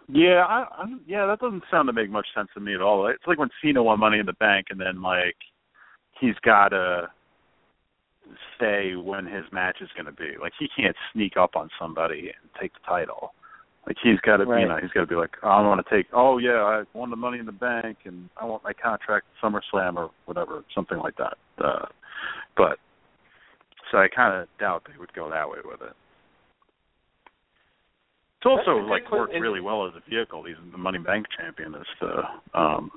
Yeah, I, I yeah, that doesn't sound to make much sense to me at all. It's like when Cena won Money in the Bank, and then like he's got to say when his match is going to be. Like he can't sneak up on somebody and take the title. Like he's got to, right. you know, he's got to be like, oh, I want to take. Oh yeah, I won the Money in the Bank, and I want my contract at SummerSlam or whatever, something like that. Uh, but so I kind of doubt they would go that way with it. It's also like worked really well as a vehicle. He's the Money Bank champion as the um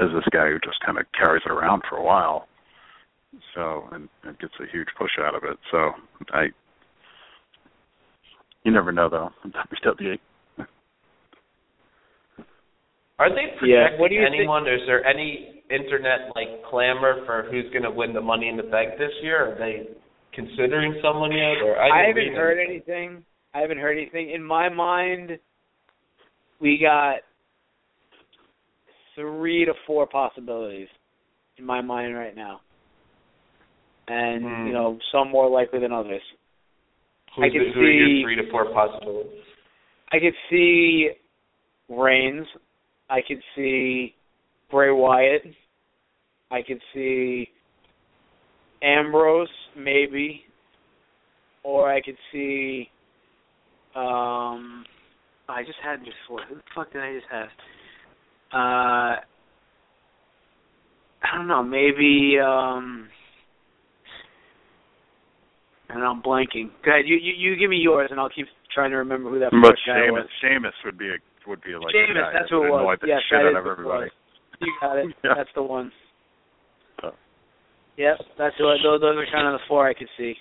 as this guy who just kind of carries it around for a while. So and, and gets a huge push out of it. So I you never know though. WWE. Are they projecting yeah. what do you anyone? Think? Is there any internet like clamor for who's going to win the Money in the Bank this year? Are they considering someone yet? Or I, I haven't heard anything. I haven't heard anything. In my mind, we got three to four possibilities in my mind right now, and Hmm. you know some more likely than others. Who's I could the, who are your see- three to four possibilities? I could see Reigns. I could see Bray Wyatt. I could see Ambrose, maybe, or I could see. Um, I just had before. Who the fuck did I just have? Uh, I don't know. Maybe. um know. I'm blanking. Go ahead. You, you you give me yours, and I'll keep trying to remember who that But first guy was. Sheamus would be a would be like guy that's who it was. Yes, shit that out of everybody. You got it. Yeah. That's the one. Yep, that's what. Those, those are kind of the four I could see.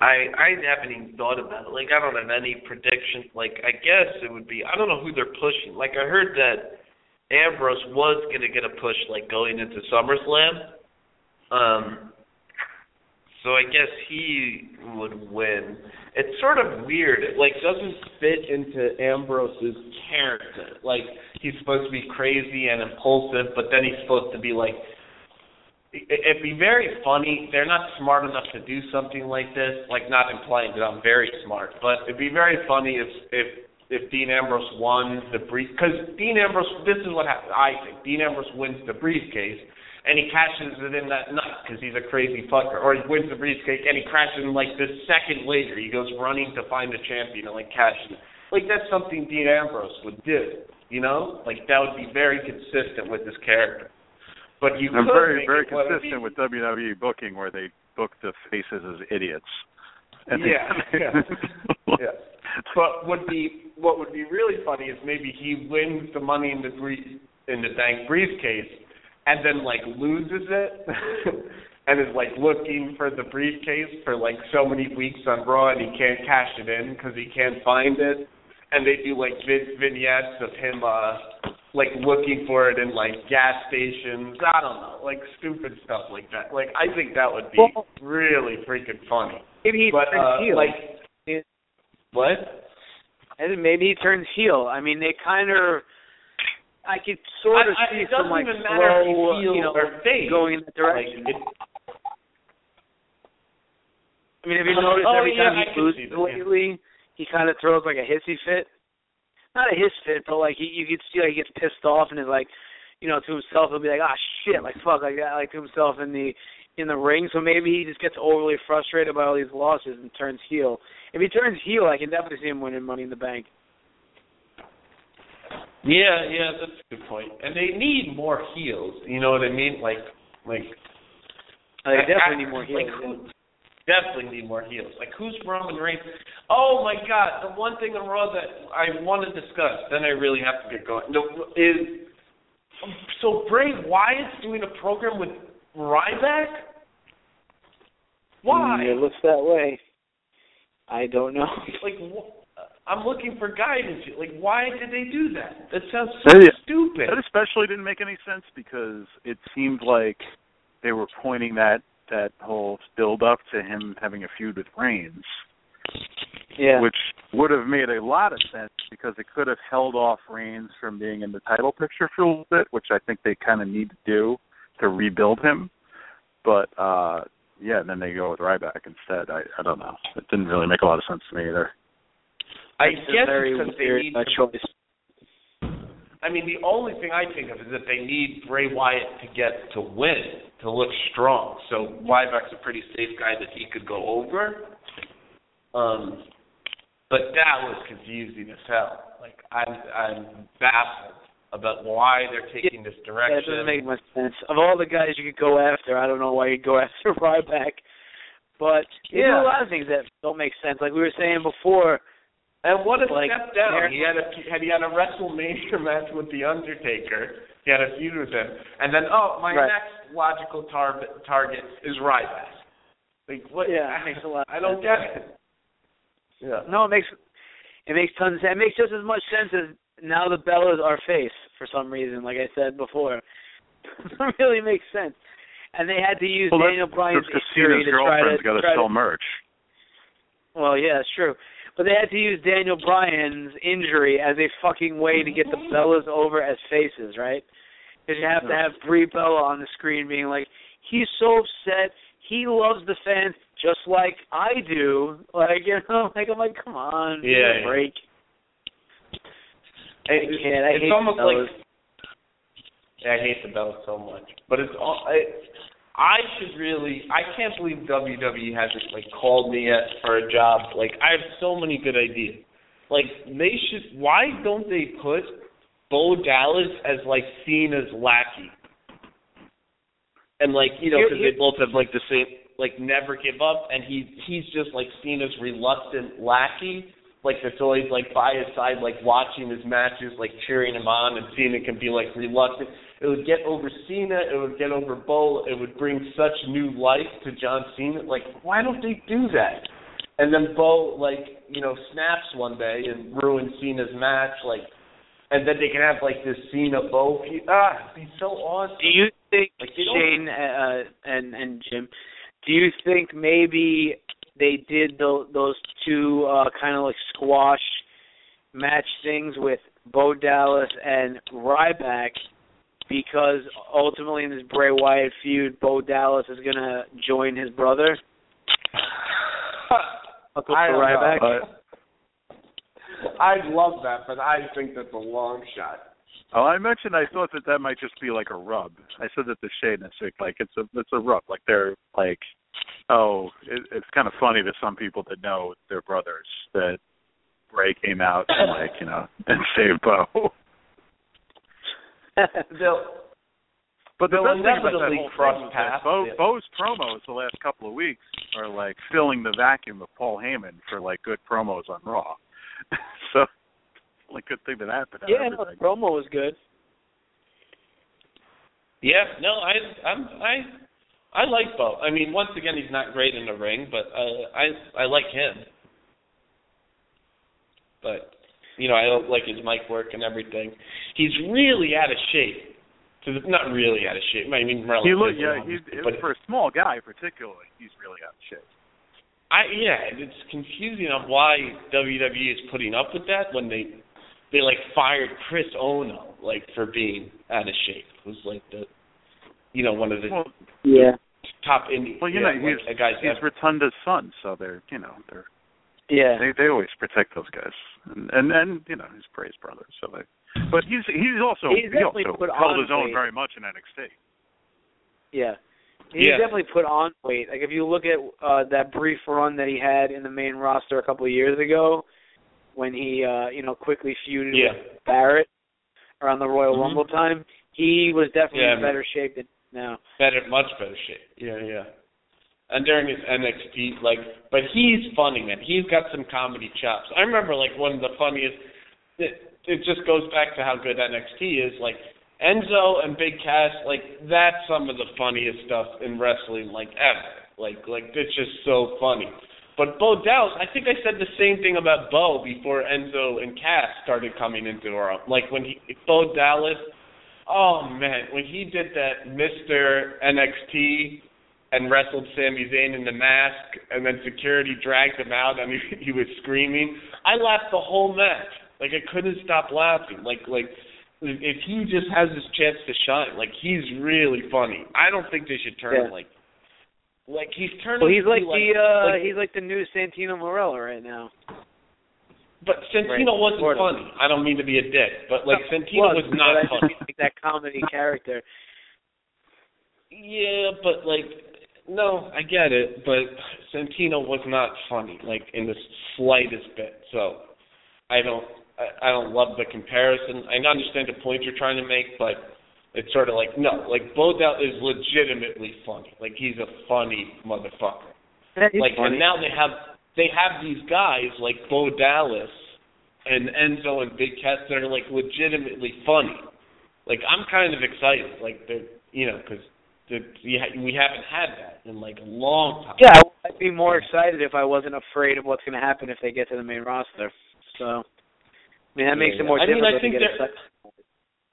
I I haven't even thought about it. Like I don't have any prediction. Like I guess it would be I don't know who they're pushing. Like I heard that Ambrose was gonna get a push like going into SummerSlam. Um so I guess he would win. It's sort of weird. It like doesn't fit into Ambrose's character. Like he's supposed to be crazy and impulsive, but then he's supposed to be like it- it'd be very funny. They're not smart enough to do something like this. Like not implying that I'm very smart, but it'd be very funny if if if Dean Ambrose won the brief because Dean Ambrose. This is what happened. I think Dean Ambrose wins the briefcase and he cashes it in that night because he's a crazy fucker. Or he wins the briefcase and he crashes in like this second later. He goes running to find the champion and like cashes it. Like that's something Dean Ambrose would do. You know, like that would be very consistent with his character. But you I'm could very very it what it'd consistent with WWE booking where they book the faces as idiots. And Yeah, yeah. yeah. But would be what would be really funny is maybe he wins the money in the brief in the bank briefcase and then like loses it and is like looking for the briefcase for like so many weeks on Raw and he can't cash it in because he can't find it. and they do like vignettes of him uh like looking for it in like gas stations. I don't know, like stupid stuff like that. Like I think that would be Well- really freaking funny. Maybe he But turns uh, heel. like what? And maybe he turns heel. I mean, they kind of. I could sort of I- I- see it some like even if he's slow, you know, going in that Like, direction. it, I mean, have you noticed oh, every yeah, time he loses see yeah. lately, he kind of throws like a hissy fit. Not a hiss fit, but like he, you could see like he gets pissed off and is like, you know, to himself he'll be like, ah shit, like fuck, like that, like to himself in the in the ring. So maybe he just gets overly frustrated by all these losses and turns heel. If he turns heel, I can definitely see him winning Money in the Bank. Yeah, yeah, that's a good point. And they need more heels. You know what I mean? Like, like they I- definitely I- need more like, heels. who- definitely need more heels. Like who's Roman Reigns? Oh my God! The one thing on Raw that I want to discuss, then I really have to get going. No, is so Bray Wyatt's doing a program with Ryback. Why? Mm, it looks that way. I don't know. Like wh- I'm looking for guidance. Like why did they do that? That sounds so That is- stupid. That especially didn't make any sense because it seemed like they were pointing that that whole build up to him having a feud with Reigns, yeah. which would have made a lot of sense because it could have held off Reigns from being in the title picture for a little bit, which I think they kind of need to do to rebuild him. But uh yeah, and then they go with Ryback instead. I I don't know. It didn't really make a lot of sense to me either. I It's guess very because they need uh, choice. I mean, the only thing I think of is that they need Bray Wyatt to get to win, to look strong. So Ryback's a pretty safe guy that he could go over. Um, but that was confusing as hell. Like I'm, I'm baffled about why they're taking this Yeah, it direction. doesn't make much sense. Of all the guys you could go after, I don't know why you'd go after Ryback. But Yeah. a lot of things that don't make sense. Like we were saying before, And what a Like, step down! He had a had he had a WrestleMania match with the Undertaker. He had a feud with him, and then oh, my Right. next logical tar- target is Ryback. Like what? Yeah, I, it makes a lot I don't get it. Yeah. no, it makes it makes tons of sense. It makes just as much sense as now the Bellas are face for some reason. Like I said before, it really makes sense. And they had to use Well, Daniel Bryan's because injury to try to, girlfriend's to sell merch. Well, yeah, it's true. But they had to use Daniel Bryan's injury as a fucking way to get the mm-hmm. Bellas over as faces, right? Because you have to have Brie Bella on the screen being like, he's so upset. He loves the fans just like I do. Like, you know, like I'm like, come on, Yeah, yeah. break. It- I can't. I it's hate almost the like Bellas. yeah, I hate the Bellas so much, but it's all. I, I should really. I can't believe WWE hasn't like called me yet for a job. Like I have so many good ideas. Like they should. Why don't they put Bo Dallas as like Cena's lackey? And like you know, because they both have like the same like never give up, and he he's just like Cena's reluctant lackey. Like that's always like by his side, like watching his matches, like cheering him on, and Cena can be like reluctant. It would get over Cena. It would get over Bo. It would bring such new life to John Cena. Like, why don't they do that? And then Bo, like, you know, snaps one day and ruins Cena's match. Like, and then they can have like this Cena Bo. feud. Ah, it'd be so awesome. Do you think Like, Shane uh, and and Jim? Do you think maybe they did tho- those two uh, kind of like squash match things with Bo Dallas and Ryback because ultimately in this Bray Wyatt feud, Bo Dallas is gonna join his brother. Uncle I don't Ryback. know. I'd love that, but I think that's a long shot. Oh, I mentioned I thought that that might just be like a rub. I said that to Shane this week, like it's a it's a rub. Like they're like, oh, it, it's kind of funny to some people that know their brothers that Bray came out and like you know and saved Bo. They'll But the They'll best thing about that whole cross thing was that paths, Bo, yeah. Bo's promos the last couple of weeks are like filling the vacuum of Paul Heyman for like good promos on Raw. so, like good thing that happened. yeah, no, the promo was good. Yeah, no, I I'm I I like Bo. I mean, once again, he's not great in the ring, but uh, I I like him. But You know, I don't like his mic work and everything. He's really out of shape. To the, not really out of shape. I mean, He relatively. look, yeah, he's but for a small guy particularly, he's really out of shape. I yeah, and it's confusing on why WWE is putting up with that when they they like fired Chris Hero like for being out of shape. Who's like the you know one of the Well, Yeah. top indie well, you yeah, know, like, he's a guy's he's ever. Rotunda's son, so they're you know they're Yeah. they they always protect those guys, and and, and you know he's Bray's brother, so they. But he's he's also He's he also put held on his own weight. very much in NXT. Yeah. He's Yeah. definitely put on weight. Like if you look at uh that brief run that he had in the main roster a couple of years ago when he uh, you know, quickly feuded Yeah. with Barrett around the Royal Mhm. Rumble time, he was definitely Yeah, in better shape than now. better, much better shape. Yeah, yeah. And during his NXT, like, but he's funny, man. He's got some comedy chops. I remember, like, one of the funniest. It, it just goes back to how good NXT is. Like, Enzo and Big Cass, like, that's some of the funniest stuff in wrestling, like, ever. Like, like it's just so funny. But Bo Dallas, I think I said the same thing about Bo before Enzo and Cass started coming into our. Like when he Bo Dallas, oh man, when he did that Mr. NXT and wrestled Sami Zayn in the mask, and then security dragged him out, and he, he was screaming. I laughed the whole match. Like I couldn't stop laughing. Like like if he just has his chance to shine, like he's really funny. I don't think they should turn him like like he's turning. Well, he's to like the uh like, he's like the new Santino Marella right now. But Santino Right, wasn't of. funny. I don't mean to be a dick, but like No, Santino was but not funny. like that comedy character. Yeah, but like, no, I get it, but Santino was not funny, like in the slightest bit. So, I don't, I, I don't love the comparison. I understand the point you're trying to make, but it's sort of like no, like Bo Dallas is legitimately funny. Like he's a funny motherfucker. Like, funny. and now they have they have these guys like Bo Dallas and Enzo and Big Cass that are like legitimately funny. Like I'm kind of excited, like they're you know, because we ha- we haven't had that in like a long time. Yeah, I'd be more excited if I wasn't afraid of what's going to happen if they get to the main roster. So, I mean, that makes Yeah, it more yeah. I mean, I think to get they're- excited.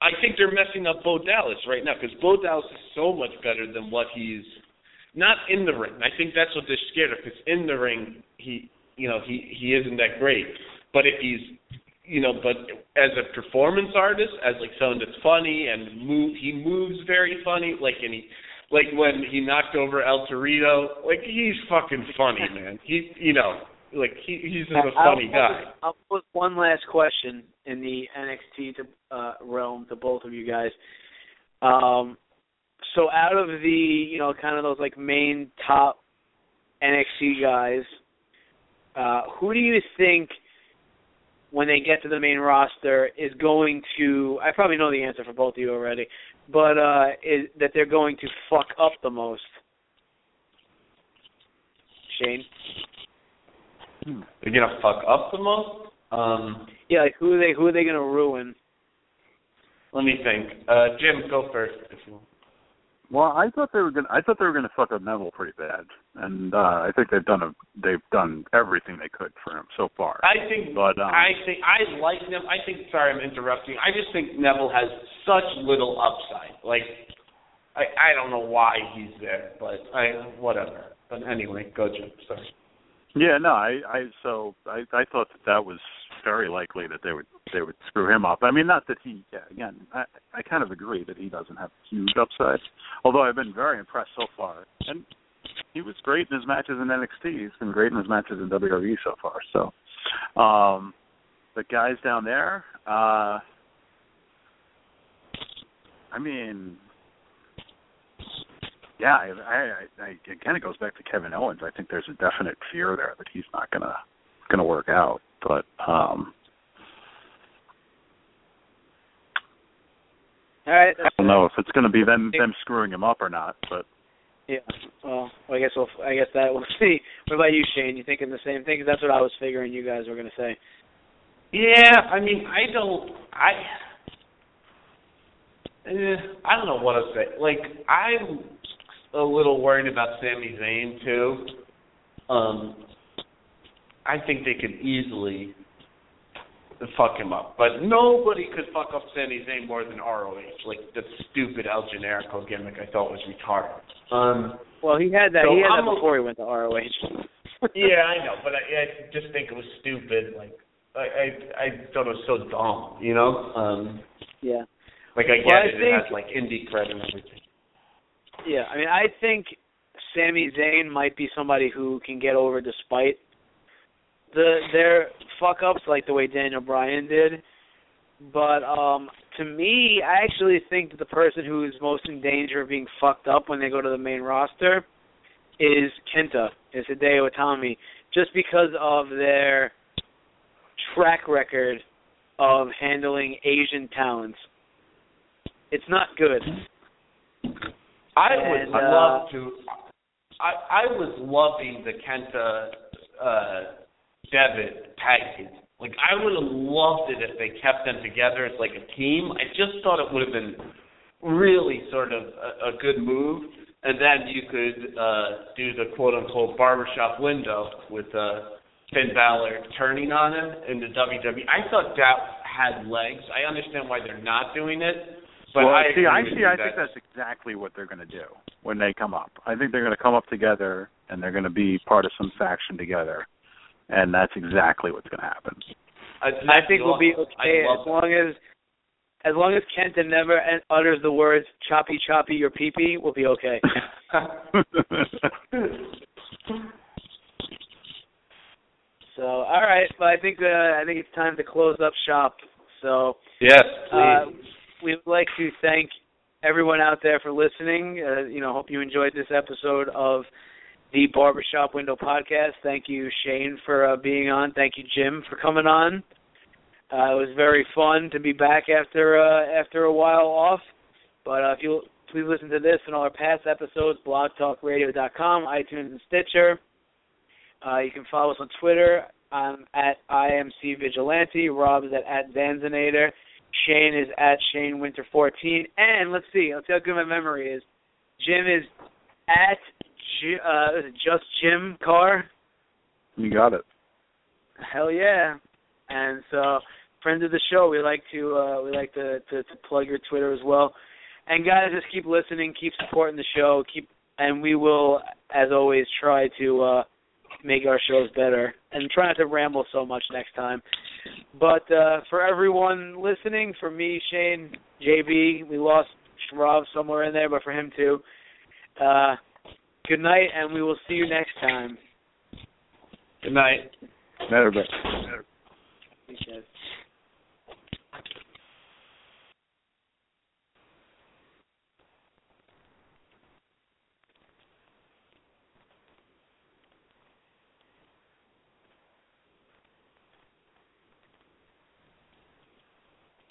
I think they're messing up Bo Dallas right now because Bo Dallas is so much better than what he's not in the ring. I think that's what they're scared of because in the ring he you know he he isn't that great. But if he's you know, but as a performance artist, as like someone that's funny and move, he moves very funny. Like and he, like when he knocked over El Torito, like he's fucking funny, man. He, you know, like he he's just a funny I'll, guy. I'll put one last question in the NXT to, uh, realm to both of you guys. Um, so out of the you know kind of those like main top NXT guys, uh, who do you think when they get to the main roster is going to? I probably know the answer for both of you already, but uh, is that they're going to fuck up the most? Shane. They're gonna fuck up the most. Um, Yeah, like who are they who are they gonna ruin? let me think. Uh, Jim, go first if you want. Well, I thought they were gonna. I thought they were gonna fuck up Neville pretty bad, and uh, I think they've done a. They've done everything they could for him so far. I think But, um, I think I like Neville. I think sorry I'm interrupting. I just think Neville has such little upside. Like I I don't know why he's there, but I whatever. But anyway, go Jim. Sorry. Yeah, no, I, I so I, I thought that that was very likely that they would they would screw him up. I mean, not that he yeah, again, I I kind of agree that he doesn't have huge upside. Although I've been very impressed so far, and he was great in his matches in NXT. He's been great in his matches in WWE so far. So, um, the guys down there, uh, I mean, yeah, I, I, I again it goes back to Kevin Owens. I think there's a definite fear there that he's not gonna gonna work out. But um All right. I don't know if it's gonna be them them screwing him up or not. But Yeah. Well, I guess we'll. I guess that we'll see. What about you, Shane? You thinking the same thing? 'Cause that's what I was figuring you guys were going to say. Yeah, I mean I don't I eh, I don't know what to say. Like I'm a little worried about Sami Zayn too. Um I think they could easily fuck him up. But nobody could fuck up Sami Zayn more than ROH. Like the stupid El Generico gimmick, I thought was retarded. Um, well, he had that. So he had I'm that a- before he went to ROH. yeah, I know, but I, I just think it was stupid. Like I, I, I thought it was so dumb. You know, um, yeah. like I get Well, I it. It think- has like indie credit and everything. Yeah, I mean, I think Sami Zayn might be somebody who can get over despite the their fuck ups, like the way Daniel Bryan did. But um to me, I actually think that the person who is most in danger of being fucked up when they go to the main roster is Kenta, is Hideo Itami, just because of their track record of handling Asian talents. It's not good. I would And, uh, love to. I I was loving the Kenta uh, Devitt tag team. Like I would have loved it if they kept them together as like a team. I just thought it would have been really sort of a, a good move. And then you could uh, do the quote unquote barbershop window with uh, Finn Balor turning on him in the WWE. I thought that had legs. I understand why they're not doing it, but well, I see, I see. I that- think that's exactly what they're going to do when they come up. I think they're going to come up together and they're going to be part of some faction together, and that's exactly what's going to happen. I, I think we'll be okay as love long as as long as Kenta never utters the words "choppy choppy your pee pee," we'll be okay. So, all right, but I think uh, I think it's time to close up shop. So, yes, uh, we would like to thank everyone out there for listening. Uh, you know, hope you enjoyed this episode of the Barbershop Window Podcast. Thank you, Shane, for uh, being on. Thank you, Jim, for coming on. Uh, it was very fun to be back after uh, after a while off. But uh, if you please listen to this and all our past episodes, blogtalkradio.com, iTunes, and Stitcher. Uh, you can follow us on Twitter. I'm at IMC Vigilante. Rob is at, at Zanzinator. Shane is at Shane Winter 14. And let's see, let's see how good my memory is. Jim is at uh, just Jim Carr. you got it. Hell yeah! And so, friends of the show, we like to uh, we like to, to to plug your Twitter as well. And guys, just keep listening, keep supporting the show, keep, and we will, as always, try to uh, make our shows better and try not to ramble so much next time. But uh, for everyone listening, for me, Shane, JB, we lost Rob somewhere in there, but for him too. Uh, Good night, and we will see you next time. Good night. Good night, everybody. Good night.